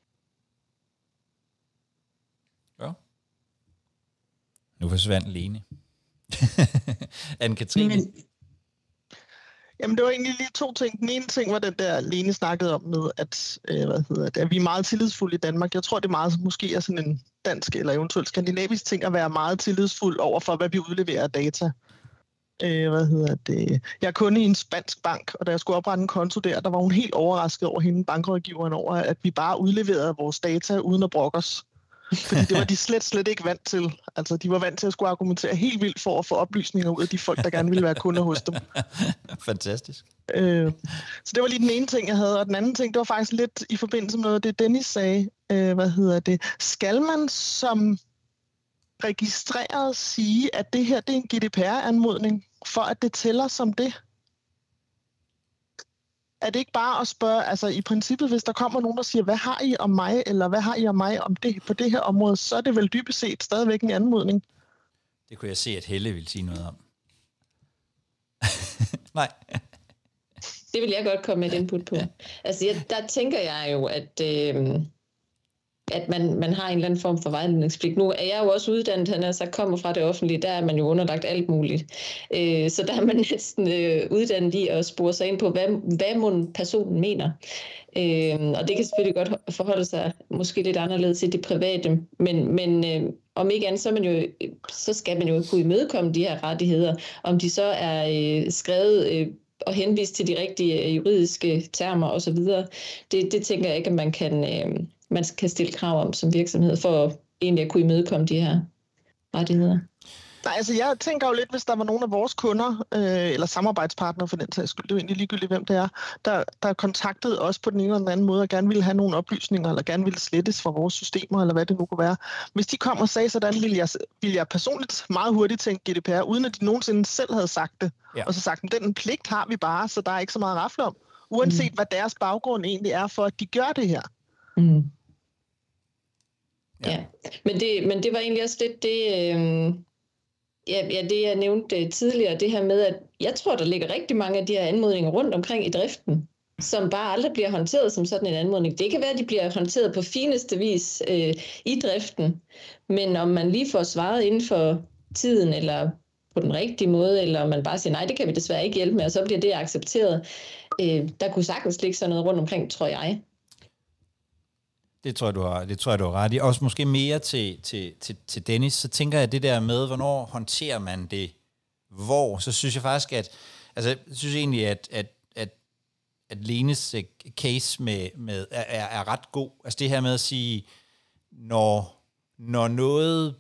Nu forsvandt Lene. Anne-Katrine? Men, Jamen, det var egentlig lige to ting. Den ene ting var den der, Lene snakkede om med, at, øh, hvad hedder det, at vi er meget tillidsfulde i Danmark. Jeg tror, det er meget, måske er sådan en dansk eller eventuelt skandinavisk ting at være meget tillidsfuld over for, hvad vi udleverer af data. Øh, hvad hedder det? Jeg er kunde i en spansk bank, og da jeg skulle oprette en konto der, der var hun helt overrasket over hende, bankrådgiveren, over, at vi bare udleverede vores data uden at brokke os. Fordi det var de slet, slet ikke vant til. Altså, de var vant til at skulle argumentere helt vildt for at få oplysninger ud af de folk, der gerne ville være kunder hos dem. Fantastisk. Øh, så det var lige den ene ting, jeg havde. Og den anden ting, det var faktisk lidt i forbindelse med det, Dennis sagde. Øh, hvad hedder det? Skal man som registreret sige, at det her det er en GDPR-anmodning, for at det tæller som det? Er det ikke bare at spørge, altså i princippet, hvis der kommer nogen, der siger, hvad har I om mig, eller hvad har I om mig om det, på det her område, så er det vel dybest set stadigvæk en anmodning. Det kunne jeg se, at Helle ville sige noget om. Nej. Det vil jeg godt komme med et input på. Altså, jeg, der tænker jeg jo, at... Øh, at man, man har en eller anden form for vejledningspligt. Nu er jeg jo også uddannet, han er så kommer fra det offentlige, der er man jo underlagt alt muligt. Øh, så der er man næsten øh, uddannet i at spore sig ind på, hvad, hvad må personen mener. Øh, og det kan selvfølgelig godt forholde sig måske lidt anderledes i det private, men, men øh, om ikke andet, så, man jo, så skal man jo kunne imødekomme de her rettigheder. Om de så er øh, skrevet øh, og henvist til de rigtige øh, juridiske termer osv., det, det tænker jeg ikke, at man kan... Øh, man kan stille krav om som virksomhed, for egentlig at kunne imødekomme de her rettigheder? Nej, altså jeg tænker jo lidt, hvis der var nogle af vores kunder, øh, eller samarbejdspartnere for den sags skyld, det er jo egentlig ligegyldigt, hvem det er, der, der kontaktede os på den ene eller den anden måde, og gerne ville have nogle oplysninger, eller gerne ville slettes fra vores systemer, eller hvad det nu kunne være. Hvis de kom og sagde sådan, ville jeg, ville jeg personligt meget hurtigt tænke GDPR, uden at de nogensinde selv havde sagt det. Ja. Og så sagt, at den pligt har vi bare, så der er ikke så meget rafle om. Uanset mm. hvad deres baggrund egentlig er for, at de gør det her. Mm. Ja, ja. Men, det, men det var egentlig også lidt det, øh, ja, ja, det jeg nævnte øh, tidligere, det her med, at jeg tror, der ligger rigtig mange af de her anmodninger rundt omkring i driften, som bare aldrig bliver håndteret som sådan en anmodning. Det kan være, at de bliver håndteret på fineste vis øh, i driften, men om man lige får svaret inden for tiden, eller på den rigtige måde, eller om man bare siger, nej, det kan vi desværre ikke hjælpe med, og så bliver det accepteret. Øh, der kunne sagtens ligge sådan noget rundt omkring, tror jeg. Det tror jeg, du har, det tror jeg, du har ret i. Også måske mere til, til, til, til Dennis, så tænker jeg det der med, hvornår håndterer man det hvor, så synes jeg faktisk, at altså, jeg synes egentlig, at, at, at, at Lenes øh, case med, med er, er ret god. Altså det her med at sige, når, når noget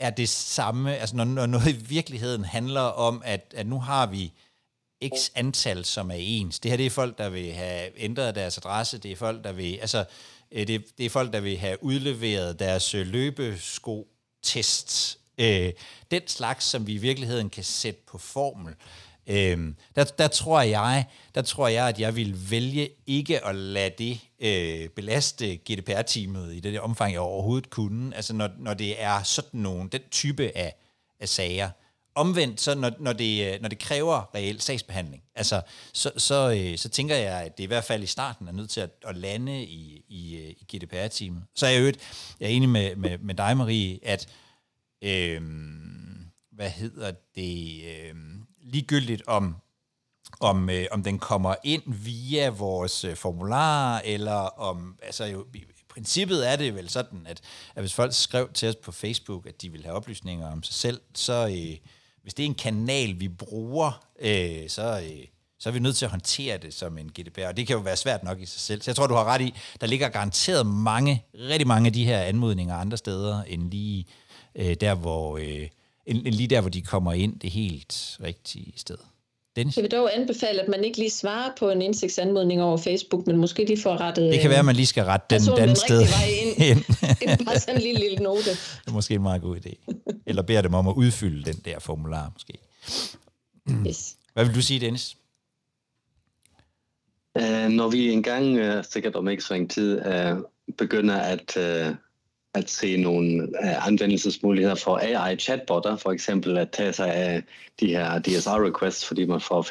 er det samme, altså når, når noget i virkeligheden handler om, at, at nu har vi x antal, som er ens. Det her det er folk, der vil have ændret deres adresse, det er folk, der vil, altså, øh, det, det er folk, der vil have udleveret deres øh, løbesko-test. Øh, den slags, som vi i virkeligheden kan sætte på formel. Øh, der, der, tror jeg, der tror jeg, at jeg vil vælge ikke at lade det øh, belaste GDPR-teamet i det omfang, jeg overhovedet kunne. Altså når, når det er sådan nogen, den type af, af sager. Omvendt, så når, når, det, øh, når det kræver reel sagsbehandling, altså, så, så, øh, så tænker jeg, at det i hvert fald i starten er nødt til at, at lande i, i, øh, i GDPR-teamet. Så er jeg, øvrigt, jeg er enig med, med, med dig, Marie, at øh, hvad hedder det, øh, ligegyldigt om, om, øh, om den kommer ind via vores øh, formular, eller om, altså jo, i princippet er det vel sådan, at, at hvis folk skrev til os på Facebook, at de vil have oplysninger om sig selv, så øh, hvis det er en kanal, vi bruger, øh, så, øh, så er vi nødt til at håndtere det som en GDPR, og det kan jo være svært nok i sig selv. Så jeg tror, du har ret i, der ligger garanteret mange, rigtig mange af de her anmodninger andre steder, end lige øh, der, hvor... Øh, end, end lige der, hvor de kommer ind det helt rigtige sted. Dennis? Jeg vil dog anbefale, at man ikke lige svarer på en indsigtsanmodning over Facebook, men måske lige får rettet... Det kan være, at man lige skal rette den, den sted ind. det er bare sådan en lille, lille note. Det er måske en meget god idé. Eller beder dem om at udfylde den der formular, måske. Yes. Hvad vil du sige, Dennis? Uh, når vi engang, uh, sikkert om ikke så en tid, uh, begynder at uh, at se nogle uh, anvendelsesmuligheder for AI-chatbotter, for eksempel at tage sig af de her DSR-requests, fordi man får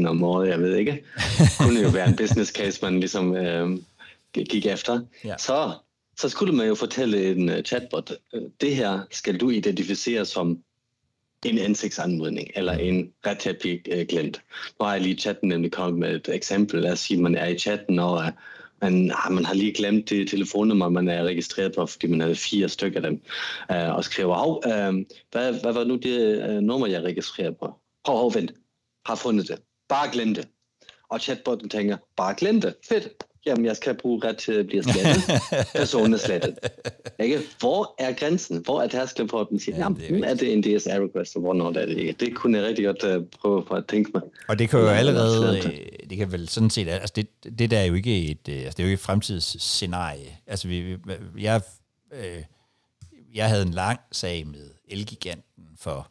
15.000 om året, jeg ved ikke. Det kunne jo være en business case, man ligesom uh, gik efter. Ja. Så, så skulle man jo fortælle en uh, chatbot, uh, det her skal du identificere som en ansigtsanmodning eller en ret til at blive glemt. Nu har jeg lige chatten nemlig kommet med et eksempel. Lad os sige, at man er i chatten og man, ah, man har lige glemt det telefonnummer, man er registreret på, fordi man havde fire stykker af dem, øh, og skriver, hov, øh, hvad, hvad var nu det øh, nummer, jeg registrerede på? Hov, hov, vent, har fundet det. Bare glem det. Og chatbotten tænker, bare glem det. Fedt jamen jeg skal bruge ret til at blive slettet. Personen er slettet. Ikke? Hvor er grænsen? Hvor er tærsklen for, at man siger, ja, jamen, det er, er det en DSR request, og hvornår er det ikke? Det kunne jeg rigtig godt uh, prøve for at tænke mig. Og det kan jo allerede, øh, det kan vel sådan set, altså det, det der er jo ikke et, øh, altså det er jo ikke et fremtidsscenarie. Altså vi, jeg, øh, jeg havde en lang sag med Elgiganten for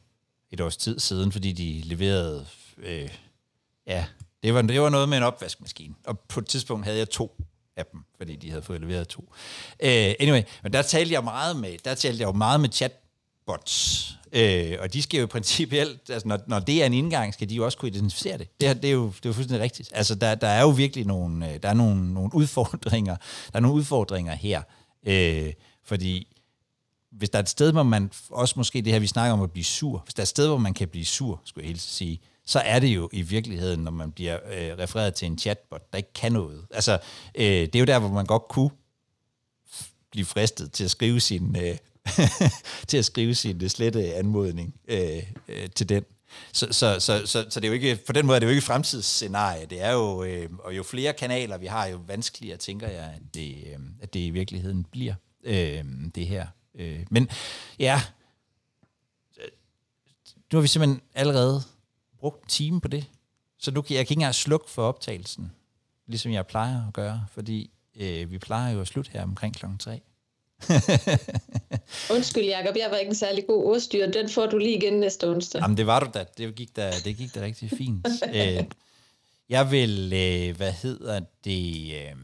et års tid siden, fordi de leverede øh, ja, det var, det var noget med en opvaskemaskine, og på et tidspunkt havde jeg to af dem, fordi de havde fået leveret to. Uh, anyway, men der talte jeg meget med, der talte jeg jo meget med chatbots, uh, og de skal jo principielt, altså når, når det er en indgang, skal de jo også kunne identificere det. Det, det, er, jo, det er jo fuldstændig rigtigt. Altså der, der er jo virkelig nogle, øh, der er nogle, nogle udfordringer, der er nogle udfordringer her, uh, fordi hvis der er et sted, hvor man, også måske det her, vi snakker om at blive sur, hvis der er et sted, hvor man kan blive sur, skulle jeg helt sige, så er det jo i virkeligheden, når man bliver øh, refereret til en chatbot, der ikke kan noget. Altså, øh, det er jo der, hvor man godt kunne blive fristet til at skrive sin, øh, til at skrive sin øh, slette anmodning øh, øh, til den. Så, så, så, så, så det er jo ikke, på den måde er det jo ikke et fremtidsscenarie. Det er jo, øh, og jo flere kanaler vi har, jo vanskeligere tænker jeg, at det, øh, at det i virkeligheden bliver øh, det her. Øh, men ja, øh, nu har vi simpelthen allerede brugt en time på det. Så nu kan jeg ikke engang slukke for optagelsen, ligesom jeg plejer at gøre, fordi øh, vi plejer jo at slutte her omkring klokken 3. Undskyld, Jacob, jeg var ikke en særlig god ordstyr. Den får du lige igen næste onsdag. Jamen, det var du da. Det gik da, det gik da rigtig fint. øh, jeg vil, øh, hvad hedder det... Øh,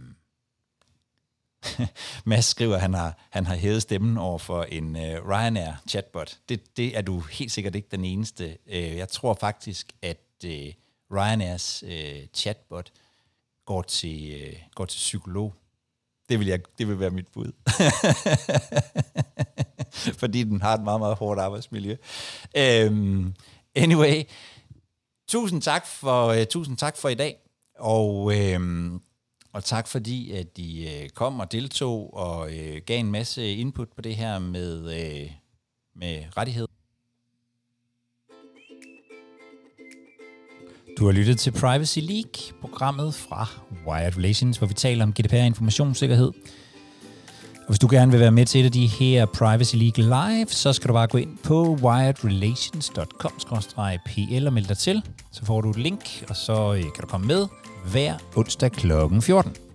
Mads skriver, at han har, han har hævet stemmen over for en øh, Ryanair chatbot. Det, det er du helt sikkert ikke den eneste. Øh, jeg tror faktisk, at øh, Ryanairs øh, chatbot går til, øh, går til psykolog. Det vil, jeg, det vil være mit bud. Fordi den har et meget, meget hårdt arbejdsmiljø. Øhm, anyway, tusind tak for, øh, tusind tak for i dag. Og Øh, og tak fordi, at I øh, kom og deltog og øh, gav en masse input på det her med, øh, med rettighed. Du har lyttet til Privacy League, programmet fra Wired Relations, hvor vi taler om GDPR informationssikkerhed. hvis du gerne vil være med til et af de her Privacy League live, så skal du bare gå ind på wiredrelations.com-pl og melde dig til. Så får du et link, og så øh, kan du komme med hver onsdag kl. 14.